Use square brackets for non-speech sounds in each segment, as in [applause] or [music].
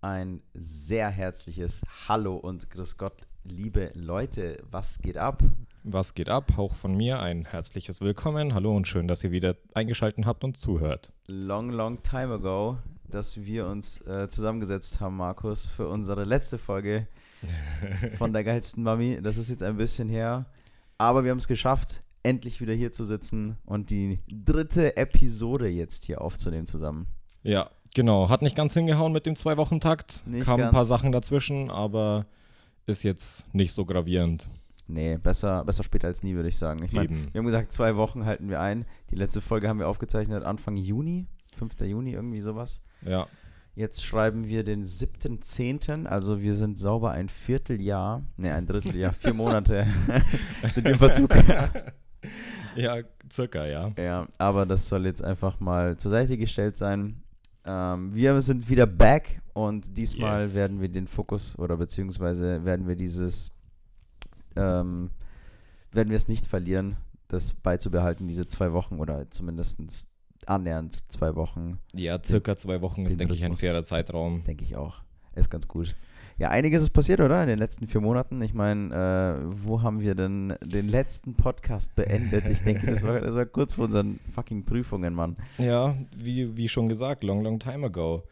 ein sehr herzliches Hallo und Grüß Gott, liebe Leute. Was geht ab? Was geht ab? Auch von mir ein herzliches Willkommen. Hallo und schön, dass ihr wieder eingeschaltet habt und zuhört. Long, long time ago, dass wir uns äh, zusammengesetzt haben, Markus, für unsere letzte Folge [laughs] von der geilsten Mami. Das ist jetzt ein bisschen her, aber wir haben es geschafft, endlich wieder hier zu sitzen und die dritte Episode jetzt hier aufzunehmen zusammen. Ja, genau. Hat nicht ganz hingehauen mit dem Zwei-Wochen-Takt. Nicht Kamen ein paar Sachen dazwischen, aber ist jetzt nicht so gravierend. Nee, besser, besser später als nie, würde ich sagen. Ich meine, wir haben gesagt, zwei Wochen halten wir ein. Die letzte Folge haben wir aufgezeichnet Anfang Juni, 5. Juni, irgendwie sowas. Ja, Jetzt schreiben wir den 7.10., also wir sind sauber ein Vierteljahr, ne, ein Dritteljahr, vier Monate [laughs] sind wir im Verzug. [laughs] ja, circa, ja. ja, aber das soll jetzt einfach mal zur Seite gestellt sein. Ähm, wir sind wieder back und diesmal Yes. werden wir den Fokus oder beziehungsweise werden wir dieses, ähm, werden wir es nicht verlieren, das beizubehalten, diese zwei Wochen oder zumindest annähernd zwei Wochen Ja, circa zwei Wochen ist, den denke ich, ein fairer Zeitraum. Denke ich auch. Ist ganz gut. Ja, einiges ist passiert, oder? In den letzten vier Monaten. Ich meine, äh, wo haben wir denn den letzten Podcast beendet? Ich denke, das war, das war kurz vor unseren fucking Prüfungen, Mann. Ja, wie, wie schon gesagt, long, long time ago.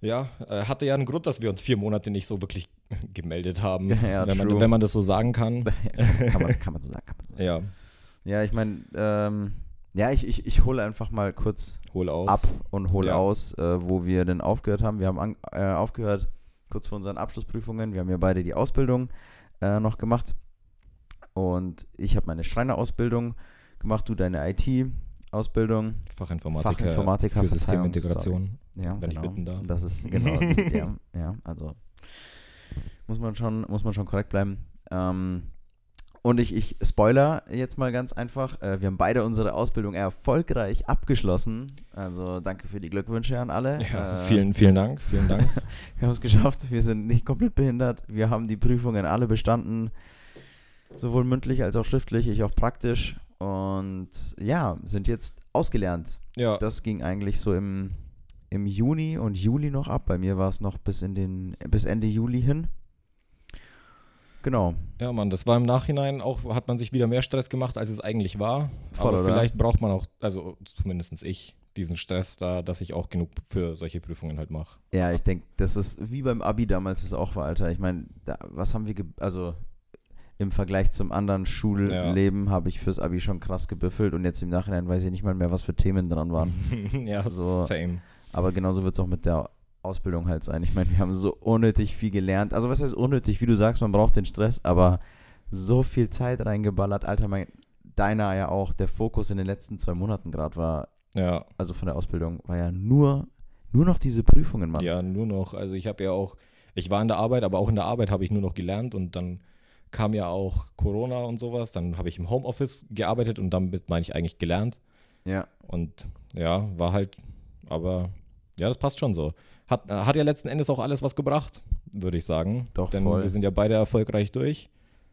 Ja, äh, hatte ja einen Grund, dass wir uns vier Monate nicht so wirklich gemeldet haben, [laughs] Ja, wenn, man, wenn man das so sagen kann. [laughs] kann, man, kann man so sagen. Kann man so sagen. Ja, Ja, ich meine, ähm, ja, ich, ich, ich hole einfach mal kurz hol ab und hole Ja. aus, äh, wo wir denn aufgehört haben. Wir haben an, äh, aufgehört kurz vor unseren Abschlussprüfungen. Wir haben ja beide die Ausbildung äh, noch gemacht. Und ich habe meine Schreinerausbildung gemacht, du deine IT-Ausbildung. Fachinformatiker, Fachinformatiker, für Verzeihung, Systemintegration. Ja, Wenn ich genau. bitten darf. Das ist genau der, ja, also muss man schon, muss man schon korrekt bleiben. Ähm, und ich, ich spoiler jetzt mal ganz einfach. Äh, wir haben beide unsere Ausbildung erfolgreich abgeschlossen. Also danke für die Glückwünsche an alle. Ja, Äh, vielen, vielen Dank, vielen Dank. [laughs] wir haben es geschafft. Wir sind nicht komplett behindert. Wir haben die Prüfungen alle bestanden. Sowohl mündlich als auch schriftlich, ich auch praktisch. Und ja, sind jetzt ausgelernt. Ja, Das ging eigentlich so im, im Juni und Juli noch ab. Bei mir war es noch bis in den bis Ende Juli hin. Genau. ja, Mann, das war im Nachhinein auch, hat man sich wieder mehr Stress gemacht, als es eigentlich war. Voll, Aber oder? vielleicht braucht man auch, also zumindest ich, diesen Stress da, dass ich auch genug für solche Prüfungen halt mache. Ja, ich denke, das ist wie beim Abi damals es auch war, Alter. Ich meine, was haben wir, also im Vergleich zum anderen Schulleben habe ich fürs Abi schon krass gebüffelt und jetzt im Nachhinein weiß ich nicht mal mehr, was für Themen dran waren. [laughs] ja, So. same. Aber genauso wird es auch mit der Ausbildung halt sein. Ich meine, wir haben so unnötig viel gelernt. Also was heißt unnötig? Wie du sagst, man braucht den Stress, aber so viel Zeit reingeballert. Alter, mein, deiner ja auch, der Fokus in den letzten zwei Monaten gerade war, Ja, also von der Ausbildung, war ja nur, nur noch diese Prüfungen, Mann. ja, nur noch, also ich habe ja auch, ich war in der Arbeit, aber auch in der Arbeit habe ich nur noch gelernt und dann kam ja auch Corona und sowas, dann habe ich im Homeoffice gearbeitet und damit meine ich eigentlich gelernt. Ja. Und ja, war halt, aber ja, das passt schon so. Hat, äh, hat ja letzten Endes auch alles was gebracht, würde ich sagen. Doch, Denn voll. wir sind ja beide erfolgreich durch.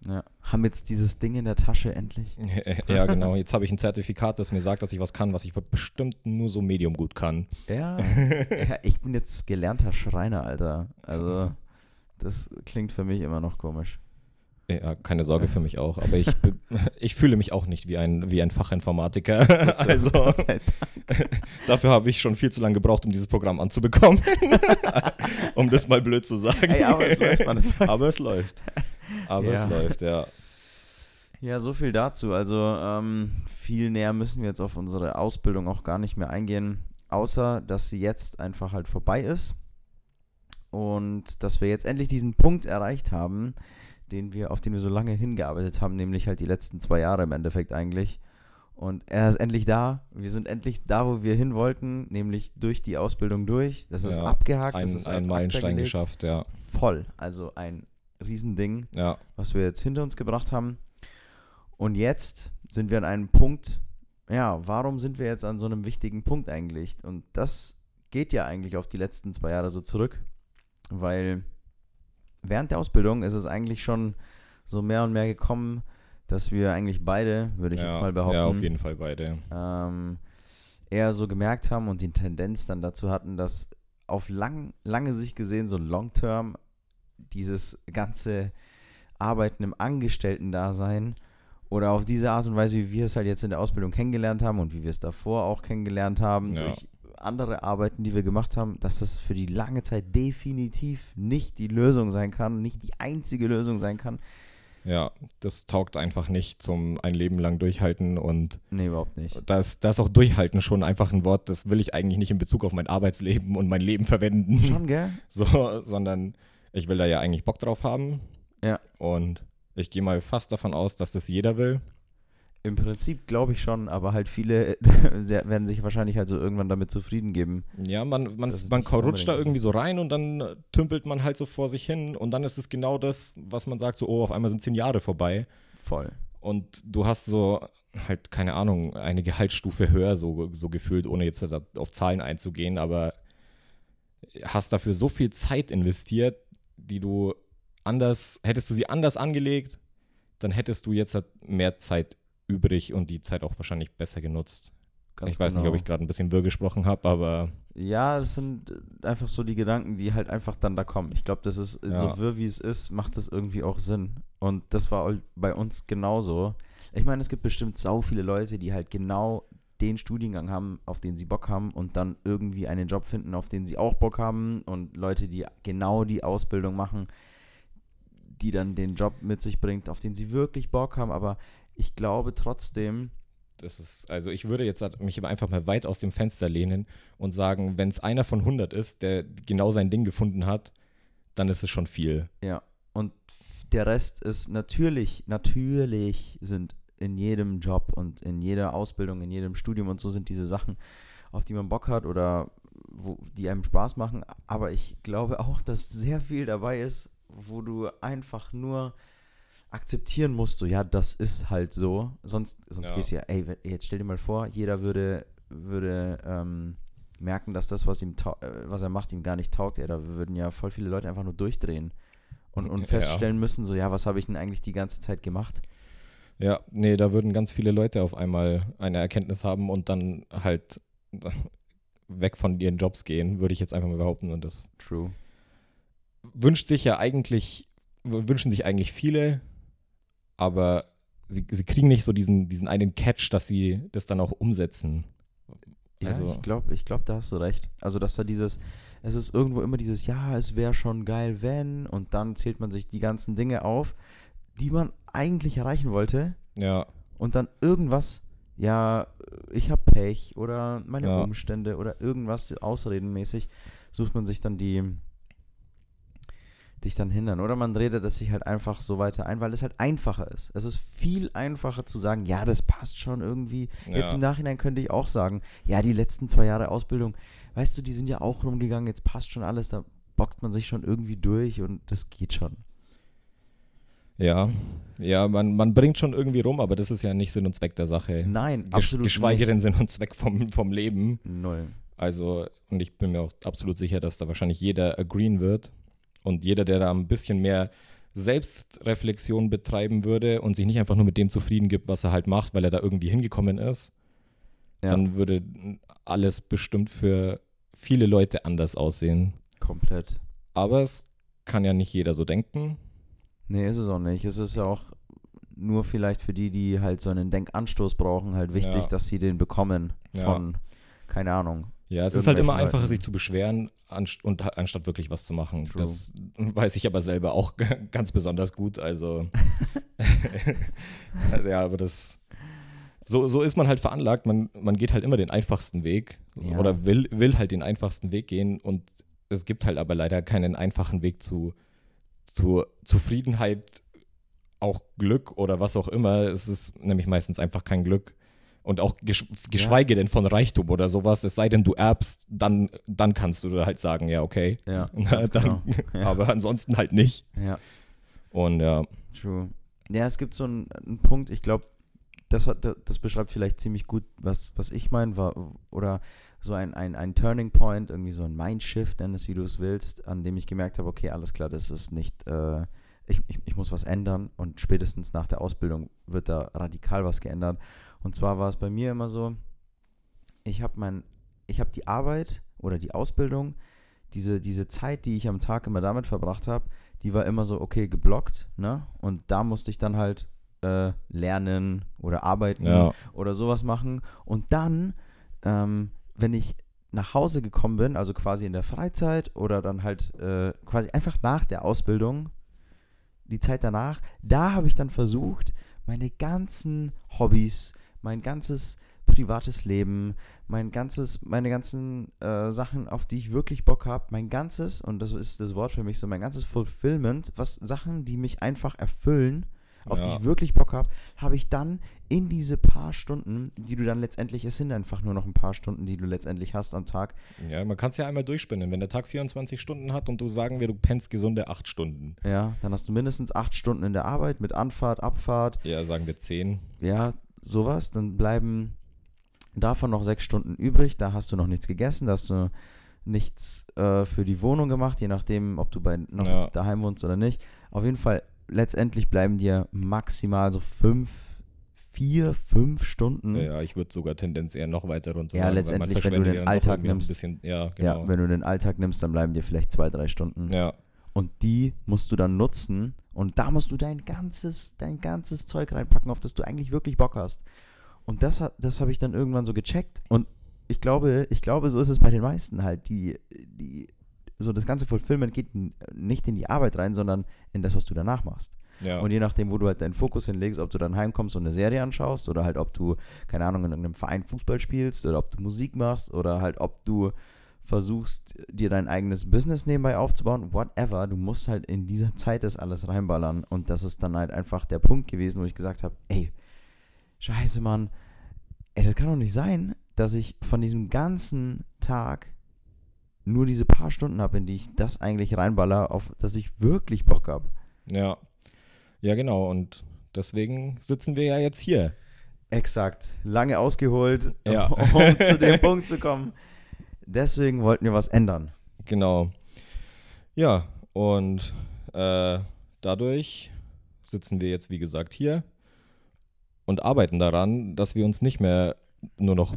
ja. Haben jetzt dieses Ding in der Tasche endlich. [laughs] ja, genau. Jetzt habe ich ein Zertifikat, das mir sagt, dass ich was kann, was ich bestimmt nur so medium gut kann. Ja. [laughs] ja. Ich bin jetzt gelernter Schreiner, Alter. Also, das klingt für mich immer noch komisch. Ja, keine Sorge für mich auch, aber ich, [laughs] ich fühle mich auch nicht wie ein, wie ein Fachinformatiker. [laughs] Also, dafür habe ich schon viel zu lange gebraucht, um dieses Programm anzubekommen. [laughs] um das mal blöd zu sagen. Ey, aber es läuft, Mann, es läuft. Aber es läuft. Aber Ja. es läuft, ja. Ja, so viel dazu. Also ähm, viel näher müssen wir jetzt auf unsere Ausbildung auch gar nicht mehr eingehen, außer dass sie jetzt einfach halt vorbei ist und dass wir jetzt endlich diesen Punkt erreicht haben, den wir, auf den wir so lange hingearbeitet haben, nämlich halt die letzten zwei Jahre im Endeffekt eigentlich. Und er ist endlich da. Wir sind endlich da, wo wir hin wollten, nämlich durch die Ausbildung durch. Das ist Ja, abgehakt. das Ein, ist ein Meilenstein geschafft, ja. Voll. Also ein Riesending Ja, was wir jetzt hinter uns gebracht haben. Und jetzt sind wir an einem Punkt, ja, warum sind wir jetzt an so einem wichtigen Punkt eigentlich? Und das geht ja eigentlich auf die letzten zwei Jahre so zurück, weil während der Ausbildung ist es eigentlich schon so mehr und mehr gekommen, dass wir eigentlich beide, würde ich ja, jetzt mal behaupten, Ja, auf jeden Fall beide. ähm, eher so gemerkt haben und die Tendenz dann dazu hatten, dass auf lang, lange Sicht gesehen, so long-term, dieses ganze Arbeiten im Angestellten-Dasein oder auf diese Art und Weise, wie wir es halt jetzt in der Ausbildung kennengelernt haben und wie wir es davor auch kennengelernt haben, Ja. durch andere Arbeiten, die wir gemacht haben, dass das für die lange Zeit definitiv nicht die Lösung sein kann, nicht die einzige Lösung sein kann. Ja, das taugt einfach nicht zum ein Leben lang durchhalten und Nee, überhaupt nicht. da ist, da ist auch durchhalten schon einfach ein Wort, das will ich eigentlich nicht in Bezug auf mein Arbeitsleben und mein Leben verwenden. Schon, gell? [laughs] So, sondern ich will da ja eigentlich Bock drauf haben. Ja. Und ich gehe mal fast davon aus, dass das jeder will. Im Prinzip glaube ich schon, aber halt viele [laughs] werden sich wahrscheinlich halt so irgendwann damit zufrieden geben. Ja, man, man, man rutscht da irgendwie so rein und dann äh, tümpelt man halt so vor sich hin und dann ist es genau das, was man sagt, so, oh, auf einmal sind zehn Jahre vorbei Voll. und du hast so halt, keine Ahnung, eine Gehaltsstufe höher so, so gefühlt, ohne jetzt da auf Zahlen einzugehen, aber hast dafür so viel Zeit investiert, die du anders, hättest du sie anders angelegt, dann hättest du jetzt halt mehr Zeit übrig und die Zeit auch wahrscheinlich besser genutzt. Ganz ich weiß nicht, genau. ob ich gerade ein bisschen wirr gesprochen habe, aber Ja, das sind einfach so die Gedanken, die halt einfach dann da kommen. Ich glaube, das ist Ja. so wirr wie es ist, macht das irgendwie auch Sinn. Und das war bei uns genauso. Ich meine, es gibt bestimmt sau viele Leute, die halt genau den Studiengang haben, auf den sie Bock haben und dann irgendwie einen Job finden, auf den sie auch Bock haben und Leute, die genau die Ausbildung machen, die dann den Job mit sich bringt, auf den sie wirklich Bock haben, aber ich glaube trotzdem, Das ist, also ich würde jetzt mich aber einfach mal weit aus dem Fenster lehnen und sagen, wenn es einer von 100 ist, der genau sein Ding gefunden hat, dann ist es schon viel. Ja, und der Rest ist natürlich, natürlich sind in jedem Job und in jeder Ausbildung, in jedem Studium und so sind diese Sachen, auf die man Bock hat oder wo, die einem Spaß machen. Aber ich glaube auch, dass sehr viel dabei ist, wo du einfach nur akzeptieren musst, so ja, das ist halt so. Sonst, sonst Ja. gehst du ja, ey, jetzt stell dir mal vor, jeder würde, würde ähm, merken, dass das, was ihm äh, was er macht, ihm gar nicht taugt. Ey, da würden ja voll viele Leute einfach nur durchdrehen und, und Ja. feststellen müssen, so ja, was habe ich denn eigentlich die ganze Zeit gemacht? Ja, nee, da würden ganz viele Leute auf einmal eine Erkenntnis haben und dann halt [laughs] weg von ihren Jobs gehen, würde ich jetzt einfach mal behaupten. Und das True. wünscht sich ja eigentlich, wünschen sich eigentlich viele, aber sie, sie kriegen nicht so diesen, diesen einen Catch, dass sie das dann auch umsetzen. Ja, Also- ich glaube, ich glaub, da hast du recht. Also, dass da dieses, es ist irgendwo immer dieses, ja, es wäre schon geil, wenn, und dann zählt man sich die ganzen Dinge auf, die man eigentlich erreichen wollte, Ja, und dann irgendwas, ja, ich habe Pech oder meine Ja. Umstände oder irgendwas ausredenmäßig, sucht man sich dann die, dich dann hindern. Oder man redet es sich halt einfach so weiter ein, weil es halt einfacher ist. Es ist viel einfacher zu sagen, ja, das passt schon irgendwie. Jetzt Ja. im Nachhinein könnte ich auch sagen, ja, die letzten zwei Jahre Ausbildung, weißt du, die sind ja auch rumgegangen, jetzt passt schon alles, da boxt man sich schon irgendwie durch und das geht schon. ja, ja, man, man bringt schon irgendwie rum, aber das ist ja nicht Sinn und Zweck der Sache. Nein, Gesch absolut geschweige denn Sinn und Zweck vom, vom Leben. Null. Also, und ich bin mir auch absolut sicher, dass da wahrscheinlich jeder agreeen wird. Und jeder, der da ein bisschen mehr Selbstreflexion betreiben würde und sich nicht einfach nur mit dem zufrieden gibt, was er halt macht, weil er da irgendwie hingekommen ist, Ja. dann würde alles bestimmt für viele Leute anders aussehen. Komplett. Aber es kann ja nicht jeder so denken. Nee, ist es auch nicht. Es ist ja auch nur vielleicht für die, die halt so einen Denkanstoß brauchen, halt wichtig, Ja. dass sie den bekommen Ja. von, keine Ahnung. Ja, es ist halt immer Irgendwelchen einfacher, sich zu beschweren, anst und, anstatt wirklich was zu machen. True. Das weiß ich aber selber auch [laughs] ganz besonders gut. Also, [laughs] ja, aber das. So, so ist man halt veranlagt. Man, man geht halt immer den einfachsten Weg Ja. oder will, will halt den einfachsten Weg gehen. Und es gibt halt aber leider keinen einfachen Weg zu, zu Zufriedenheit, auch Glück oder was auch immer. Es ist nämlich meistens einfach kein Glück. Und auch gesch geschweige denn von Reichtum oder sowas, es sei denn, du erbst, dann, dann kannst du halt sagen, ja, okay. Ja, [laughs] Na, dann, genau. [laughs] Ja. Aber ansonsten halt nicht. Ja, Und ja, true. Ja, es gibt so einen, einen Punkt, ich glaube, das, hat, das beschreibt vielleicht ziemlich gut, was, was ich meine, war, oder so ein, ein, ein Turning Point, irgendwie so ein Mindshift, nenn es wie du es willst, an dem ich gemerkt habe, okay, alles klar, das ist nicht, äh, ich, ich, ich muss was ändern und spätestens nach der Ausbildung wird da radikal was geändert. Und zwar war es bei mir immer so, ich habe mein, ich habe die Arbeit oder die Ausbildung, diese, diese Zeit, die ich am Tag immer damit verbracht habe, die war immer so, okay, geblockt, ne? Und da musste ich dann halt äh, lernen oder arbeiten Ja. oder sowas machen. Und dann, ähm, wenn ich nach Hause gekommen bin, also quasi in der Freizeit oder dann halt äh, quasi einfach nach der Ausbildung, die Zeit danach, da habe ich dann versucht, meine ganzen Hobbys, mein ganzes privates Leben, mein ganzes, meine ganzen äh, Sachen, auf die ich wirklich Bock habe, mein ganzes, und das ist das Wort für mich so, mein ganzes Fulfillment, was Sachen, die mich einfach erfüllen, auf die Ja. ich wirklich Bock habe, habe ich dann in diese paar Stunden, die du dann letztendlich, es sind einfach nur noch ein paar Stunden, die du letztendlich hast am Tag. Ja, man kann es ja einmal durchspinnen. Wenn der Tag 24 Stunden hat und du sagen wir, du pennst gesunde 8 Stunden. Ja, dann hast du mindestens acht Stunden in der Arbeit mit Anfahrt, Abfahrt, Ja, sagen wir 10. ja, sowas. Dann bleiben davon noch sechs Stunden übrig. Da hast du noch nichts gegessen, da hast du nichts äh, für die Wohnung gemacht, je nachdem, ob du bei, noch Ja. daheim wohnst oder nicht. Auf jeden Fall, letztendlich bleiben dir maximal so fünf, vier, fünf Stunden. Ja, ich würde sogar Tendenz eher noch weiter runter. Ja, letztendlich, wenn du den ja Alltag nimmst. Bisschen, ja, Ja, genau. wenn du den Alltag nimmst, dann bleiben dir vielleicht zwei, drei Stunden. Ja, Und die musst du dann nutzen und da musst du dein ganzes, dein ganzes Zeug reinpacken, auf das du eigentlich wirklich Bock hast. Und das, hat- das habe ich dann irgendwann so gecheckt. Und ich glaube, ich glaube, so ist es bei den meisten halt. Die, die, so das ganze Fulfillment geht nicht in die Arbeit rein, sondern in das, was du danach machst. ja. Und je nachdem, wo du halt deinen Fokus hinlegst, ob du dann heimkommst und eine Serie anschaust oder halt ob du, keine Ahnung, in irgendeinem Verein Fußball spielst oder ob du Musik machst oder halt ob du versuchst, dir dein eigenes Business nebenbei aufzubauen, whatever, du musst halt in dieser Zeit das alles reinballern. Und das ist dann halt einfach der Punkt gewesen, wo ich gesagt habe, ey, scheiße, Mann, ey, das kann doch nicht sein, dass ich von diesem ganzen Tag nur diese paar Stunden habe, in die ich das eigentlich reinballer, auf das ich wirklich Bock habe. ja. Ja, genau. Und deswegen sitzen wir ja jetzt hier. Exakt. Lange ausgeholt, Ja. [laughs] um zu dem Punkt zu kommen. [laughs] Deswegen wollten wir was ändern. Genau. Ja, und äh, dadurch sitzen wir jetzt, wie gesagt, hier und arbeiten daran, dass wir uns nicht mehr nur noch,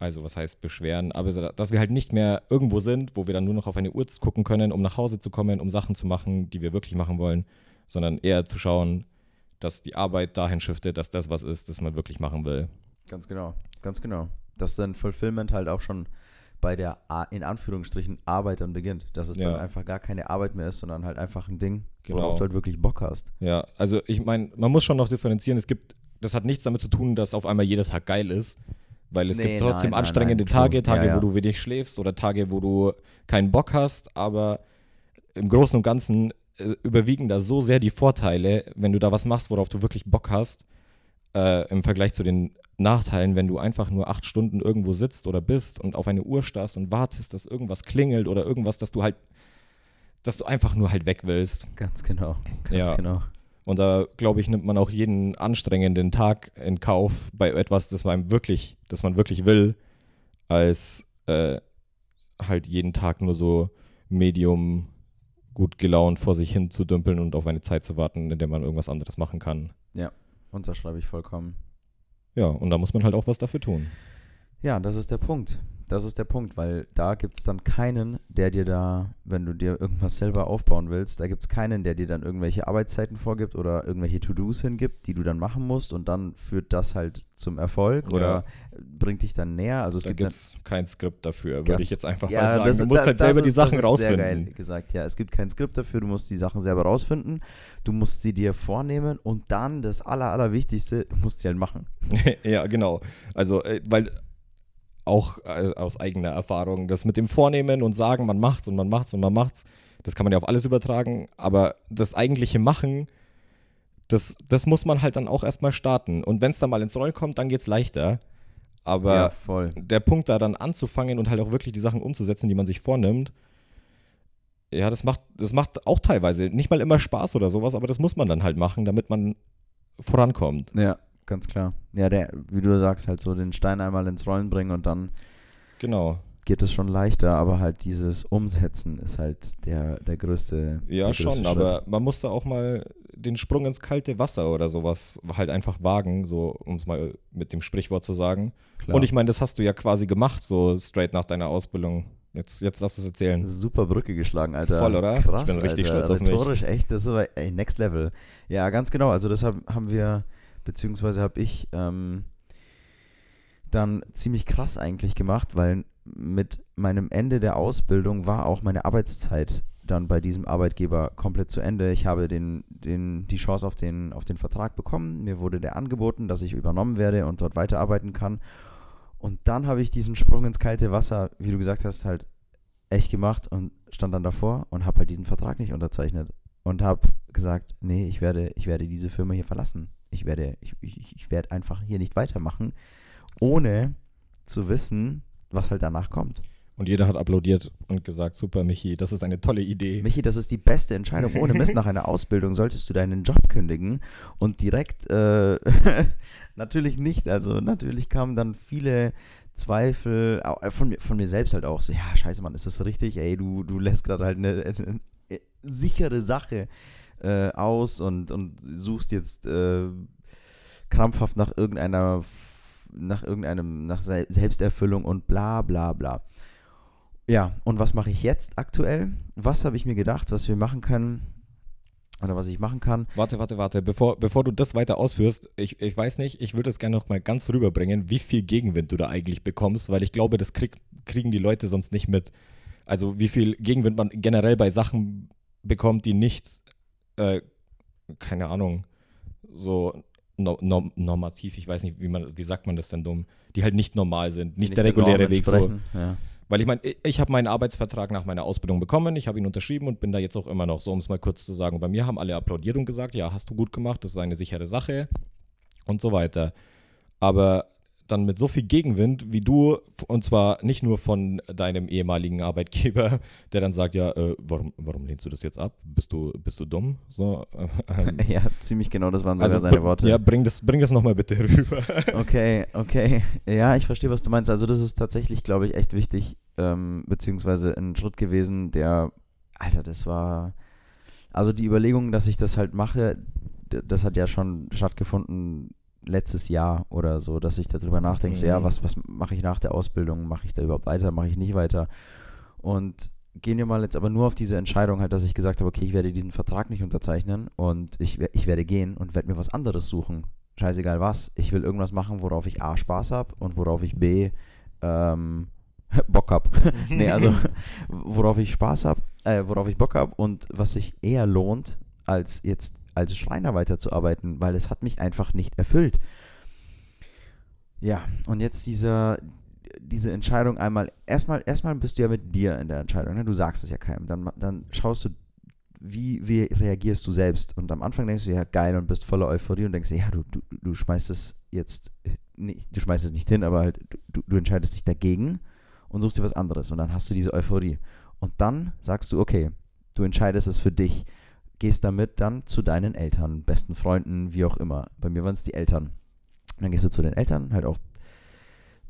also was heißt beschweren, aber dass wir halt nicht mehr irgendwo sind, wo wir dann nur noch auf eine Uhr gucken können, um nach Hause zu kommen, um Sachen zu machen, die wir wirklich machen wollen, sondern eher zu schauen, dass die Arbeit dahin shiftet, dass das was ist, das man wirklich machen will. Ganz genau. Ganz genau. Dass dann Fulfillment halt auch schon bei der, in Anführungsstrichen, Arbeit dann beginnt. Dass es Ja. dann einfach gar keine Arbeit mehr ist, sondern halt einfach ein Ding, Genau. worauf du halt wirklich Bock hast. Ja, also ich meine, man muss schon noch differenzieren. Es gibt, das hat nichts damit zu tun, dass auf einmal jeder Tag geil ist, weil es Nee, gibt trotzdem nein, nein, anstrengende nein, true. Tage, Tage, Ja, ja. wo du wenig schläfst oder Tage, wo du keinen Bock hast, aber im Großen und Ganzen äh, überwiegen da so sehr die Vorteile, wenn du da was machst, worauf du wirklich Bock hast, äh, im Vergleich zu den Nachteilen, wenn du einfach nur acht Stunden irgendwo sitzt oder bist und auf eine Uhr starrst und wartest, dass irgendwas klingelt oder irgendwas, dass du halt, dass du einfach nur halt weg willst. Ganz genau. Ganz Ja. genau. Und da, glaube ich, nimmt man auch jeden anstrengenden Tag in Kauf bei etwas, das man wirklich, das man wirklich will, als äh, halt jeden Tag nur so medium gut gelaunt vor sich hin zu dümpeln und auf eine Zeit zu warten, in der man irgendwas anderes machen kann. Unterschreibe ich vollkommen. Ja, und da muss man halt auch was dafür tun. Ja, das ist der Punkt. Das ist der Punkt, weil da gibt es dann keinen, der dir da, wenn du dir irgendwas selber aufbauen willst, da gibt es keinen, der dir dann irgendwelche Arbeitszeiten vorgibt oder irgendwelche To-Dos hingibt, die du dann machen musst und dann führt das halt zum Erfolg Ja. oder bringt dich dann näher. Also es Da gibt gibt es kein Skript dafür, würde ich jetzt einfach Ja, mal sagen. das- du musst da- halt selber die ist- Sachen das ist Sehr geil rausfinden. gesagt, ja. Es gibt kein Skript dafür, du musst die Sachen selber rausfinden. Du musst sie dir vornehmen und dann das Aller, Allerwichtigste, du musst sie halt machen. [laughs] ja, genau. Also, äh, weil auch äh, aus eigener Erfahrung, das mit dem Vornehmen und sagen, man macht's und man macht's und man macht's, das kann man ja auf alles übertragen, aber das eigentliche Machen, das, das muss man halt dann auch erstmal starten. Und wenn es dann mal ins Rollen kommt, dann geht's leichter. Aber ja, der Punkt, da dann anzufangen und halt auch wirklich die Sachen umzusetzen, die man sich vornimmt, ja, das macht, das macht auch teilweise nicht mal immer Spaß oder sowas, aber das muss man dann halt machen, damit man vorankommt. Ja, ganz klar. Ja, der, wie du sagst, halt so den Stein einmal ins Rollen bringen und dann Genau. geht es schon leichter, aber halt dieses Umsetzen ist halt der, der größte. Ja, der größte schon, Schritt. aber man muss da auch mal den Sprung ins kalte Wasser oder sowas halt einfach wagen, so um es mal mit dem Sprichwort zu sagen. Klar. Und ich meine, das hast du ja quasi gemacht, so straight nach deiner Ausbildung Jetzt, jetzt darfst du es erzählen. Super Brücke geschlagen, Alter. Voll, oder? Krass, ich bin richtig Alter. stolz auf mich. Rhetorisch echt, das ist aber ey, next level. Ja, ganz genau. Also deshalb haben wir, beziehungsweise habe ich ähm, dann ziemlich krass eigentlich gemacht, weil mit meinem Ende der Ausbildung war auch meine Arbeitszeit dann bei diesem Arbeitgeber komplett zu Ende. Ich habe den, den, die Chance auf den, auf den Vertrag bekommen. Mir wurde der angeboten, dass ich übernommen werde und dort weiterarbeiten kann. Und dann habe ich diesen Sprung ins kalte Wasser, wie du gesagt hast, halt echt gemacht und stand dann davor und habe halt diesen Vertrag nicht unterzeichnet und habe gesagt, nee, ich werde, ich werde diese Firma hier verlassen. Ich werde, ich, ich, ich werde einfach hier nicht weitermachen, ohne zu wissen, was halt danach kommt. Und jeder hat applaudiert und gesagt, super, Michi, das ist eine tolle Idee. Michi, das ist die beste Entscheidung. Ohne Mist, nach einer Ausbildung solltest du deinen Job kündigen und direkt, äh, [laughs] natürlich nicht. Also natürlich kamen dann viele Zweifel, au- von mir, von mir selbst halt auch so, ja, scheiße, Mann, ist das richtig? Ey, du, du lässt gerade halt eine, eine, eine sichere Sache äh, aus und, und suchst jetzt äh, krampfhaft nach irgendeiner, nach irgendeinem, nach Se Selbsterfüllung und bla bla bla. Ja, und was mache ich jetzt aktuell? Was habe ich mir gedacht, was wir machen können oder was ich machen kann? Warte, warte, warte. Bevor, bevor du das weiter ausführst, ich, ich weiß nicht, ich würde es gerne noch mal ganz rüberbringen, wie viel Gegenwind du da eigentlich bekommst, weil ich glaube, das krieg, kriegen die Leute sonst nicht mit. Also wie viel Gegenwind man generell bei Sachen bekommt, die nicht, äh, keine Ahnung, so no, no, normativ, ich weiß nicht, wie man, wie sagt man das denn dumm, die halt nicht normal sind, nicht, der reguläre Weg so. Ja. Weil ich meine, ich- ich habe meinen Arbeitsvertrag nach meiner Ausbildung bekommen, ich habe ihn unterschrieben und bin da jetzt auch immer noch so, um es mal kurz zu sagen. Bei mir haben alle applaudiert und gesagt, ja, hast du gut gemacht, das ist eine sichere Sache und so weiter. Aber dann mit so viel Gegenwind wie du, und zwar nicht nur von deinem ehemaligen Arbeitgeber, [laughs] der dann sagt, ja, äh, warum, warum lehnst du das jetzt ab? Bist du, bist du dumm? So, äh, ähm, [laughs] ja, ziemlich genau, das waren sogar also seine Worte. Ja, bring das, bring das nochmal bitte rüber. [laughs] Okay, okay. Ja, ich verstehe, was du meinst. Also das ist tatsächlich, glaube ich, echt wichtig, ähm, beziehungsweise ein Schritt gewesen, der, Alter, das war, also die Überlegung, dass ich das halt mache, das hat ja schon stattgefunden letztes Jahr oder so, dass ich darüber nachdenke, so, ja, Mhm. was, was mache ich nach der Ausbildung? Mache ich da überhaupt weiter? Mache ich nicht weiter? Und gehen wir mal jetzt aber nur auf diese Entscheidung halt, dass ich gesagt habe, okay, ich werde diesen Vertrag nicht unterzeichnen und ich, ich werde gehen und werde mir was anderes suchen. Scheißegal was. Ich will irgendwas machen, worauf ich A, Spaß habe und worauf ich B, ähm, [laughs] Bock habe. [laughs] nee, also worauf ich Spaß habe, äh, worauf ich Bock habe und was sich eher lohnt, als jetzt als Schreiner weiterzuarbeiten, weil es hat mich einfach nicht erfüllt. Ja, und jetzt diese, diese Entscheidung einmal, erstmal, erstmal bist du ja mit dir in der Entscheidung, ne? du sagst es ja keinem, dann, dann schaust du, wie, wie reagierst du selbst? Und am Anfang denkst du, ja geil und bist voller Euphorie und denkst, ja du, du, du schmeißt es jetzt, nicht, du schmeißt es nicht hin, aber halt, du, du entscheidest dich dagegen und suchst dir was anderes. Und dann hast du diese Euphorie. Und dann sagst du, okay, du entscheidest es für dich, gehst damit dann zu deinen Eltern, besten Freunden, wie auch immer. Bei mir waren es die Eltern. Und dann gehst du zu den Eltern halt auch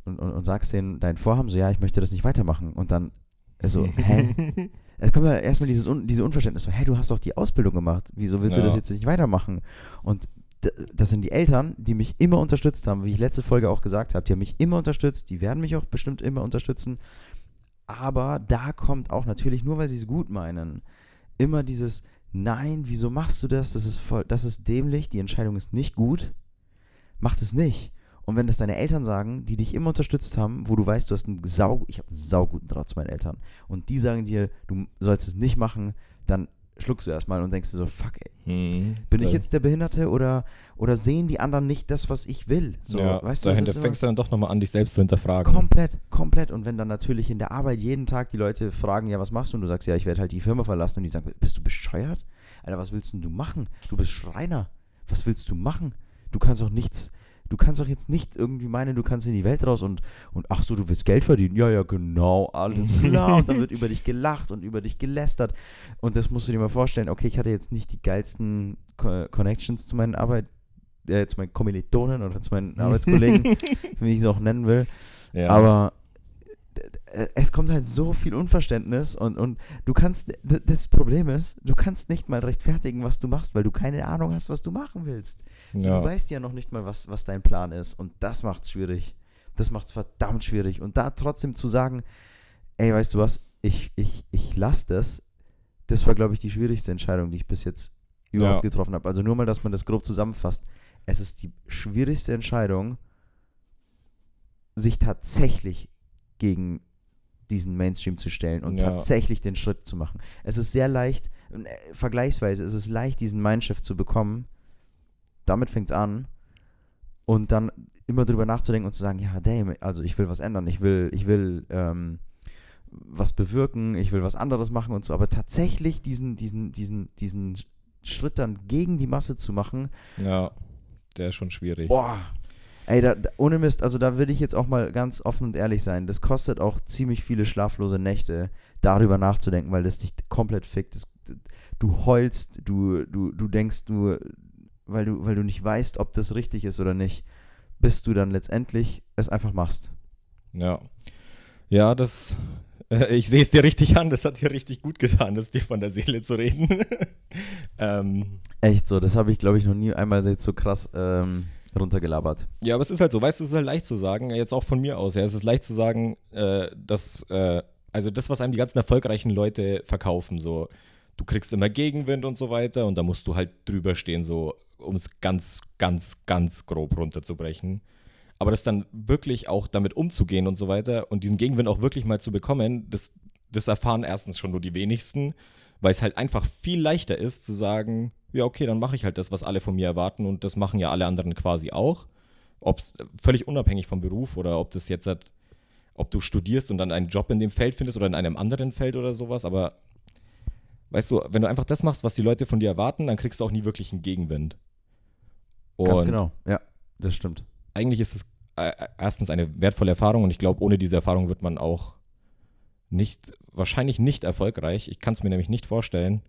und, und, und sagst denen dein Vorhaben, so ja, ich möchte das nicht weitermachen. Und dann so, hä? [laughs] Es kommt ja erstmal dieses Un diese Unverständnis, so, hä, du hast doch die Ausbildung gemacht, wieso willst du Ja. das jetzt nicht weitermachen? Und das sind die Eltern, die mich immer unterstützt haben, wie ich letzte Folge auch gesagt habe, die haben mich immer unterstützt, die werden mich auch bestimmt immer unterstützen. Aber da kommt auch natürlich, nur weil sie es gut meinen, immer dieses Nein, wieso machst du das? Das ist voll, das ist dämlich, die Entscheidung ist nicht gut. Macht es nicht. Und wenn das deine Eltern sagen, die dich immer unterstützt haben, wo du weißt, du hast einen sau, ich habe einen sauguten Draht zu meinen Eltern, und die sagen dir, du sollst es nicht machen, dann schluckst du erstmal und denkst dir so, fuck, ey, Hm, bin ich jetzt der Behinderte oder, oder sehen die anderen nicht das, was ich will? So, ja, weißt du, dahinter fängst du dann doch nochmal an, dich selbst zu hinterfragen. Komplett, komplett. Und wenn dann natürlich in der Arbeit jeden Tag die Leute fragen, ja, was machst du? Und du sagst, ja, ich werde halt die Firma verlassen. Und die sagen, bist du bescheuert? Alter, was willst denn du machen? Du bist Schreiner. Was willst du machen? Du kannst doch nichts, du kannst doch jetzt nicht irgendwie meinen, du kannst in die Welt raus und, und ach so, du willst Geld verdienen. Ja, ja, genau, alles [laughs] klar. und dann wird über dich gelacht und über dich gelästert. Und das musst du dir mal vorstellen. Okay, ich hatte jetzt nicht die geilsten Co Connections zu meinen Arbeit, äh, zu meinen Kommilitonen oder zu meinen [laughs] Arbeitskollegen, wie ich es auch nennen will. Ja. Aber es kommt halt so viel Unverständnis und, und du kannst, das Problem ist, du kannst nicht mal rechtfertigen, was du machst, weil du keine Ahnung hast, was du machen willst. So, ja. Du weißt ja noch nicht mal, was, was dein Plan ist und das macht's schwierig. Das macht's verdammt schwierig. Und da trotzdem zu sagen, ey, weißt du was, ich, ich, ich lasse das. Das war, glaube ich, die schwierigste Entscheidung, die ich bis jetzt überhaupt Ja. getroffen habe. Also nur mal, dass man das grob zusammenfasst. Es ist die schwierigste Entscheidung, sich tatsächlich gegen diesen Mainstream zu stellen und Ja. tatsächlich den Schritt zu machen. Es ist sehr leicht, äh, vergleichsweise, es ist leicht, diesen Mindshift zu bekommen. Damit fängt es an. Und dann immer drüber nachzudenken und zu sagen, ja, damn, also ich will was ändern, ich will, ich will ähm, was bewirken, ich will was anderes machen und so. Aber tatsächlich diesen, diesen, diesen, diesen Schritt dann gegen die Masse zu machen, Ja, der ist schon schwierig. Boah. Ey, da, ohne Mist, also da will ich jetzt auch mal ganz offen und ehrlich sein. Das kostet auch ziemlich viele schlaflose Nächte, darüber nachzudenken, weil das dich komplett fickt. Das, du heulst, du, du, du denkst, du, weil du, weil du nicht weißt, ob das richtig ist oder nicht, bis du dann letztendlich es einfach machst. Ja. Ja, das. äh, [laughs] Ich sehe es dir richtig an, das hat dir richtig gut getan, das dir von der Seele zu reden. [laughs] ähm, Echt so, das habe ich, glaube ich, noch nie einmal so krass ähm, runtergelabert. ja, aber es ist halt so, weißt du, es ist halt leicht zu sagen, jetzt auch von mir aus, ja, es ist leicht zu sagen, äh, dass, äh, also das, was einem die ganzen erfolgreichen Leute verkaufen, so, du kriegst immer Gegenwind und so weiter und da musst du halt drüber stehen, so, um es ganz, ganz, ganz grob runterzubrechen. Aber das dann wirklich auch damit umzugehen und so weiter und diesen Gegenwind auch wirklich mal zu bekommen, das, das erfahren erstens schon nur die wenigsten, weil es halt einfach viel leichter ist zu sagen, ja, okay, dann mache ich halt das, was alle von mir erwarten und das machen ja alle anderen quasi auch. Ob völlig unabhängig vom Beruf oder ob das jetzt halt, ob du studierst und dann einen Job in dem Feld findest oder in einem anderen Feld oder sowas, aber weißt du, wenn du einfach das machst, was die Leute von dir erwarten, dann kriegst du auch nie wirklich einen Gegenwind. Ganz Und genau, ja, das stimmt. eigentlich ist es äh, erstens eine wertvolle Erfahrung und ich glaube, ohne diese Erfahrung wird man auch nicht, wahrscheinlich nicht erfolgreich. Ich kann es mir nämlich nicht vorstellen,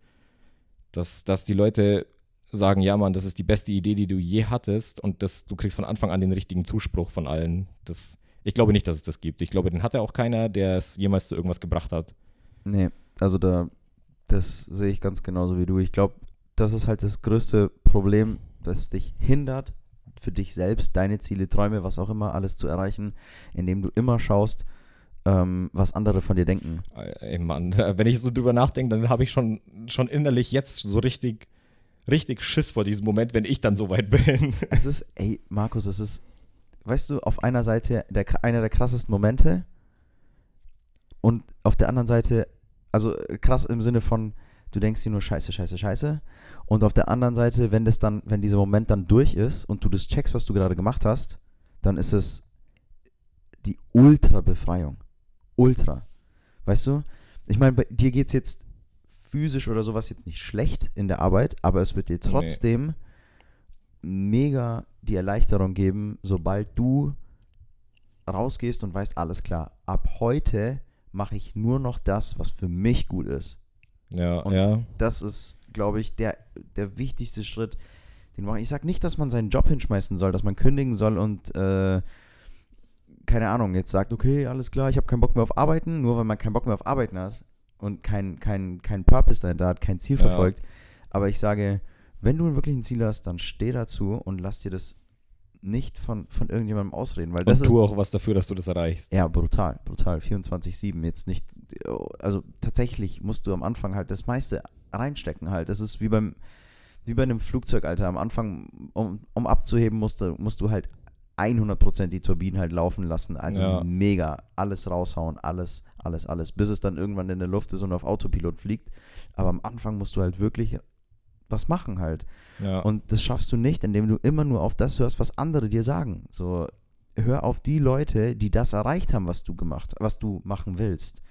dass, dass die Leute sagen, ja Mann, das ist die beste Idee, die du je hattest und das, du kriegst von Anfang an den richtigen Zuspruch von allen. Das, ich glaube nicht, dass es das gibt. Ich glaube, den hatte auch keiner, der es jemals zu irgendwas gebracht hat. Nee, also da, das sehe ich ganz genauso wie du. Ich glaube, das ist halt das größte Problem, das dich hindert, für dich selbst, deine Ziele, Träume, was auch immer, alles zu erreichen, indem du immer schaust, ähm, was andere von dir denken. Ey Mann, [laughs] wenn ich so drüber nachdenke, dann habe ich schon, schon innerlich jetzt so richtig, richtig Schiss vor diesem Moment, wenn ich dann so weit [laughs] bin. Es ist, ey, Markus, es ist, weißt du, auf einer Seite der, einer der krassesten Momente und auf der anderen Seite, also äh, krass im Sinne von, du denkst dir nur Scheiße, Scheiße, Scheiße. Und auf der anderen Seite, wenn das dann, wenn dieser Moment dann durch ist und du das checkst, was du gerade gemacht hast, dann ist es die Ultra-Befreiung. Ultra. Weißt du? Ich meine, bei dir geht es jetzt physisch oder sowas jetzt nicht schlecht in der Arbeit, aber es wird dir trotzdem mega die Erleichterung geben, sobald du rausgehst und weißt, alles klar, ab heute mache ich nur noch das, was für mich gut ist. Ja, Und ja. Das ist, glaube ich, der, der wichtigste Schritt, den man. Ich sage nicht, dass man seinen Job hinschmeißen soll, dass man kündigen soll und äh, keine Ahnung, jetzt sagt, okay, alles klar, ich habe keinen Bock mehr auf Arbeiten, nur weil man keinen Bock mehr auf Arbeiten hat und keinen kein, kein Purpose dahinter hat, kein Ziel Ja. verfolgt. Aber ich sage, wenn du wirklich ein Ziel hast, dann steh dazu und lass dir das nicht von, von irgendjemandem ausreden, weil das und ist tu auch was dafür, dass du das erreichst. ja, brutal, brutal. 24-7. Jetzt nicht, also tatsächlich musst du am Anfang halt das meiste reinstecken halt. Das ist wie beim, wie bei einem Flugzeug, Alter. Am Anfang, um, um abzuheben, musst du, musst du halt 100% die Turbinen halt laufen lassen. Also Ja. mega. Alles raushauen, alles, alles, alles. Bis es dann irgendwann in der Luft ist und auf Autopilot fliegt. Aber am Anfang musst du halt wirklich was machen halt. Ja. Und das schaffst du nicht, indem du immer nur auf das hörst, was andere dir sagen. So, hör auf die Leute, die das erreicht haben, was du gemacht, was du machen willst.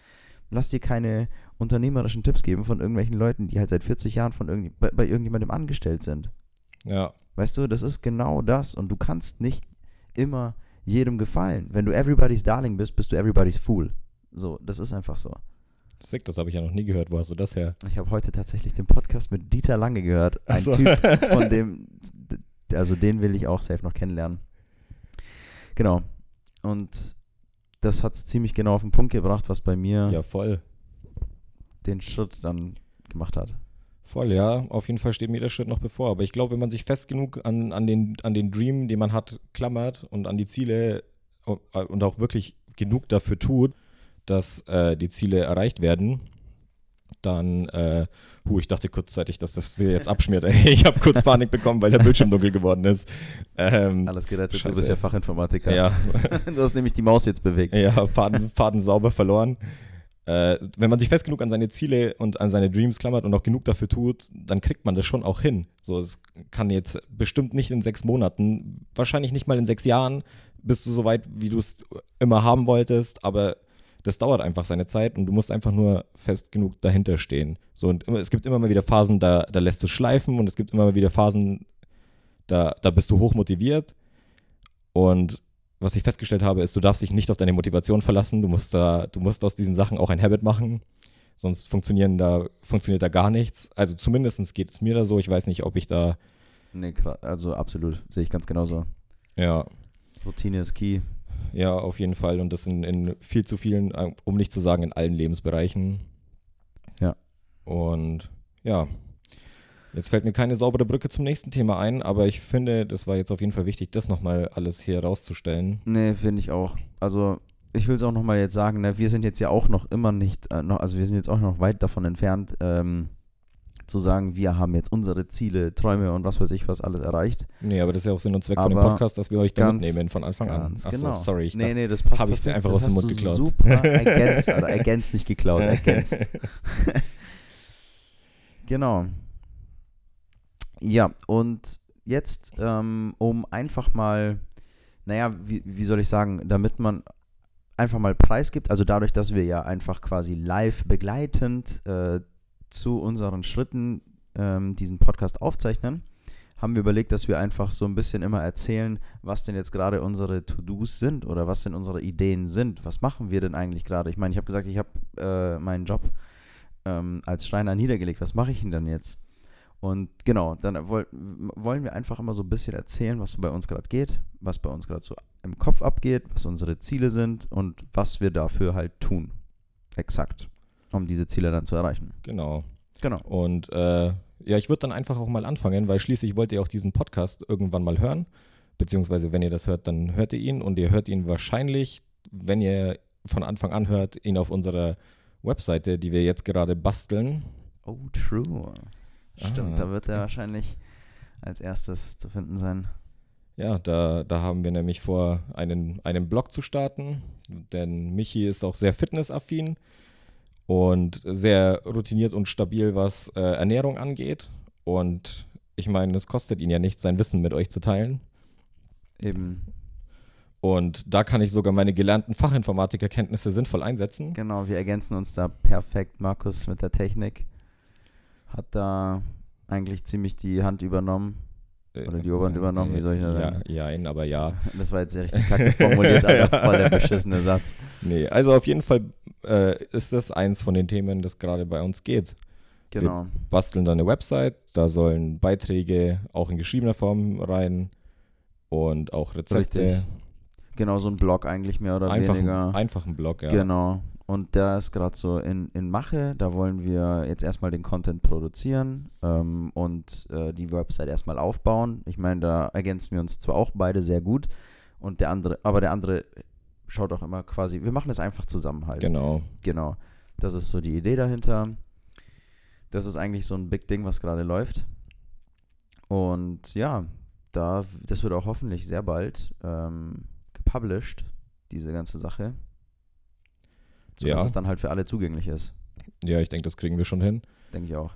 Lass dir keine unternehmerischen Tipps geben von irgendwelchen Leuten, die halt seit 40 Jahren von irgend, bei, bei irgendjemandem angestellt sind. ja. Weißt du, das ist genau das. Und du kannst nicht immer jedem gefallen. Wenn du everybody's Darling bist, bist du everybody's Fool. So, das ist einfach so. Sick, das habe ich ja noch nie gehört. Wo hast du das her? Ich habe heute tatsächlich den Podcast mit Dieter Lange gehört. Ein so. Typ, [laughs] von dem, also den will ich auch safe noch kennenlernen. Genau. Und das hat es ziemlich genau auf den Punkt gebracht, was bei mir Ja, voll. den Schritt dann gemacht hat. Voll, ja. Auf jeden Fall steht mir der Schritt noch bevor. Aber ich glaube, wenn man sich fest genug an, an, den, an den Dream, den man hat, klammert und an die Ziele und, auch wirklich genug dafür tut, dass äh, die Ziele erreicht werden, dann, äh, hu, ich dachte kurzzeitig, dass das Ziel jetzt abschmiert. [laughs] ich habe kurz Panik bekommen, weil der Bildschirm dunkel geworden ist. Ähm, Alles gerettet, Scheiße. du bist ja Fachinformatiker. Ja. [laughs] du hast nämlich die Maus jetzt bewegt. Ja, Faden, Faden sauber verloren. Äh, wenn man sich fest genug an seine Ziele und an seine Dreams klammert und auch genug dafür tut, dann kriegt man das schon auch hin. So, es kann jetzt bestimmt nicht in sechs Monaten, wahrscheinlich nicht mal in sechs Jahren, bist du so weit, wie du es immer haben wolltest, aber das dauert einfach seine Zeit und du musst einfach nur fest genug dahinter stehen. So, und immer, es gibt immer mal wieder Phasen, da, da lässt du schleifen und es gibt immer mal wieder Phasen, da, da bist du hoch motiviert und was ich festgestellt habe, ist, du darfst dich nicht auf deine Motivation verlassen. Du musst da, du musst aus diesen Sachen auch ein Habit machen. Sonst funktionieren da, funktioniert da gar nichts. Also zumindest geht es mir da so. Ich weiß nicht, ob ich da. Nee, also absolut. Sehe ich ganz genauso. Ja. Routine ist key. Ja, auf jeden Fall. Und das in, in viel zu vielen, um nicht zu sagen, in allen Lebensbereichen. Ja. Und ja, Jetzt fällt mir keine saubere Brücke zum nächsten Thema ein, aber ich finde, das war jetzt auf jeden Fall wichtig, das nochmal alles hier rauszustellen. Nee, finde ich auch. Also ich will es auch nochmal jetzt sagen, ne, wir sind jetzt ja auch noch immer nicht, äh, noch, also wir sind jetzt auch noch weit davon entfernt, ähm, zu sagen, wir haben jetzt unsere Ziele, Träume und was weiß ich was alles erreicht. Nee, aber das ist ja auch Sinn und Zweck aber von dem Podcast, dass wir euch da mitnehmen von Anfang an. Ganz genau. sorry, ich nee, nee, das passt Habe ich dir einfach aus dem Mund geklaut. Super [laughs] ergänzt, also ergänzt, nicht geklaut, ergänzt. [laughs] [laughs] genau. Ja, und jetzt, ähm, um einfach mal, naja, wie, wie soll ich sagen, damit man einfach mal Preis gibt, also dadurch, dass wir ja einfach quasi live begleitend äh, zu unseren Schritten ähm, diesen Podcast aufzeichnen, haben wir überlegt, dass wir einfach so ein bisschen immer erzählen, was denn jetzt gerade unsere To-Dos sind oder was denn unsere Ideen sind. Was machen wir denn eigentlich gerade? Ich meine, ich habe gesagt, ich habe äh, meinen Job ähm, als Schreiner niedergelegt. Was mache ich denn dann jetzt? Und genau, dann wollen wir einfach immer so ein bisschen erzählen, was so bei uns gerade geht, was bei uns gerade so im Kopf abgeht, was unsere Ziele sind und was wir dafür halt tun. Exakt. Um diese Ziele dann zu erreichen. Genau. Genau. Und äh, ja, ich würde dann einfach auch mal anfangen, weil schließlich wollt ihr auch diesen Podcast irgendwann mal hören. Beziehungsweise, wenn ihr das hört, dann hört ihr ihn und ihr hört ihn wahrscheinlich, wenn ihr von Anfang an hört, ihn auf unserer Webseite, die wir jetzt gerade basteln. Oh, true. Stimmt, ah, da wird er wahrscheinlich als erstes zu finden sein. Ja, da, da haben wir nämlich vor, einen, einen Blog zu starten, denn Michi ist auch sehr fitnessaffin und sehr routiniert und stabil, was äh, Ernährung angeht. Und ich meine, es kostet ihn ja nichts, sein Wissen mit euch zu teilen. Eben. Und da kann ich sogar meine gelernten Fachinformatikerkenntnisse sinnvoll einsetzen. Genau, wir ergänzen uns da perfekt, Markus, mit der Technik hat da eigentlich ziemlich die Hand übernommen. Oder die Oberhand äh, übernommen, wie soll ich das sagen? Ja, ja, aber ja. [laughs] Das war jetzt sehr richtig kacke formuliert, [laughs] aber voll der beschissene Satz. Nee, also auf jeden Fall äh, ist das eins von den Themen, das gerade bei uns geht. Genau. Wir basteln da eine Website, da sollen Beiträge auch in geschriebener Form rein und auch Rezepte. Richtig. Genau, so ein Blog eigentlich mehr oder einfach weniger. Ein, einfach ein Blog, ja. Genau. Und der ist gerade so in, in Mache. Da wollen wir jetzt erstmal den Content produzieren ähm, und äh, die Website erstmal aufbauen. Ich meine, da ergänzen wir uns zwar auch beide sehr gut. Und der andere, aber der andere schaut auch immer quasi, wir machen das einfach zusammen halt. Genau. Genau. Das ist so die Idee dahinter. Das ist eigentlich so ein Big Ding, was gerade läuft. Und ja, da, das wird auch hoffentlich sehr bald ähm, gepublished, diese ganze Sache sodass ja. es dann halt für alle zugänglich ist. Ja, ich denke, das kriegen wir schon hin. Denke ich auch.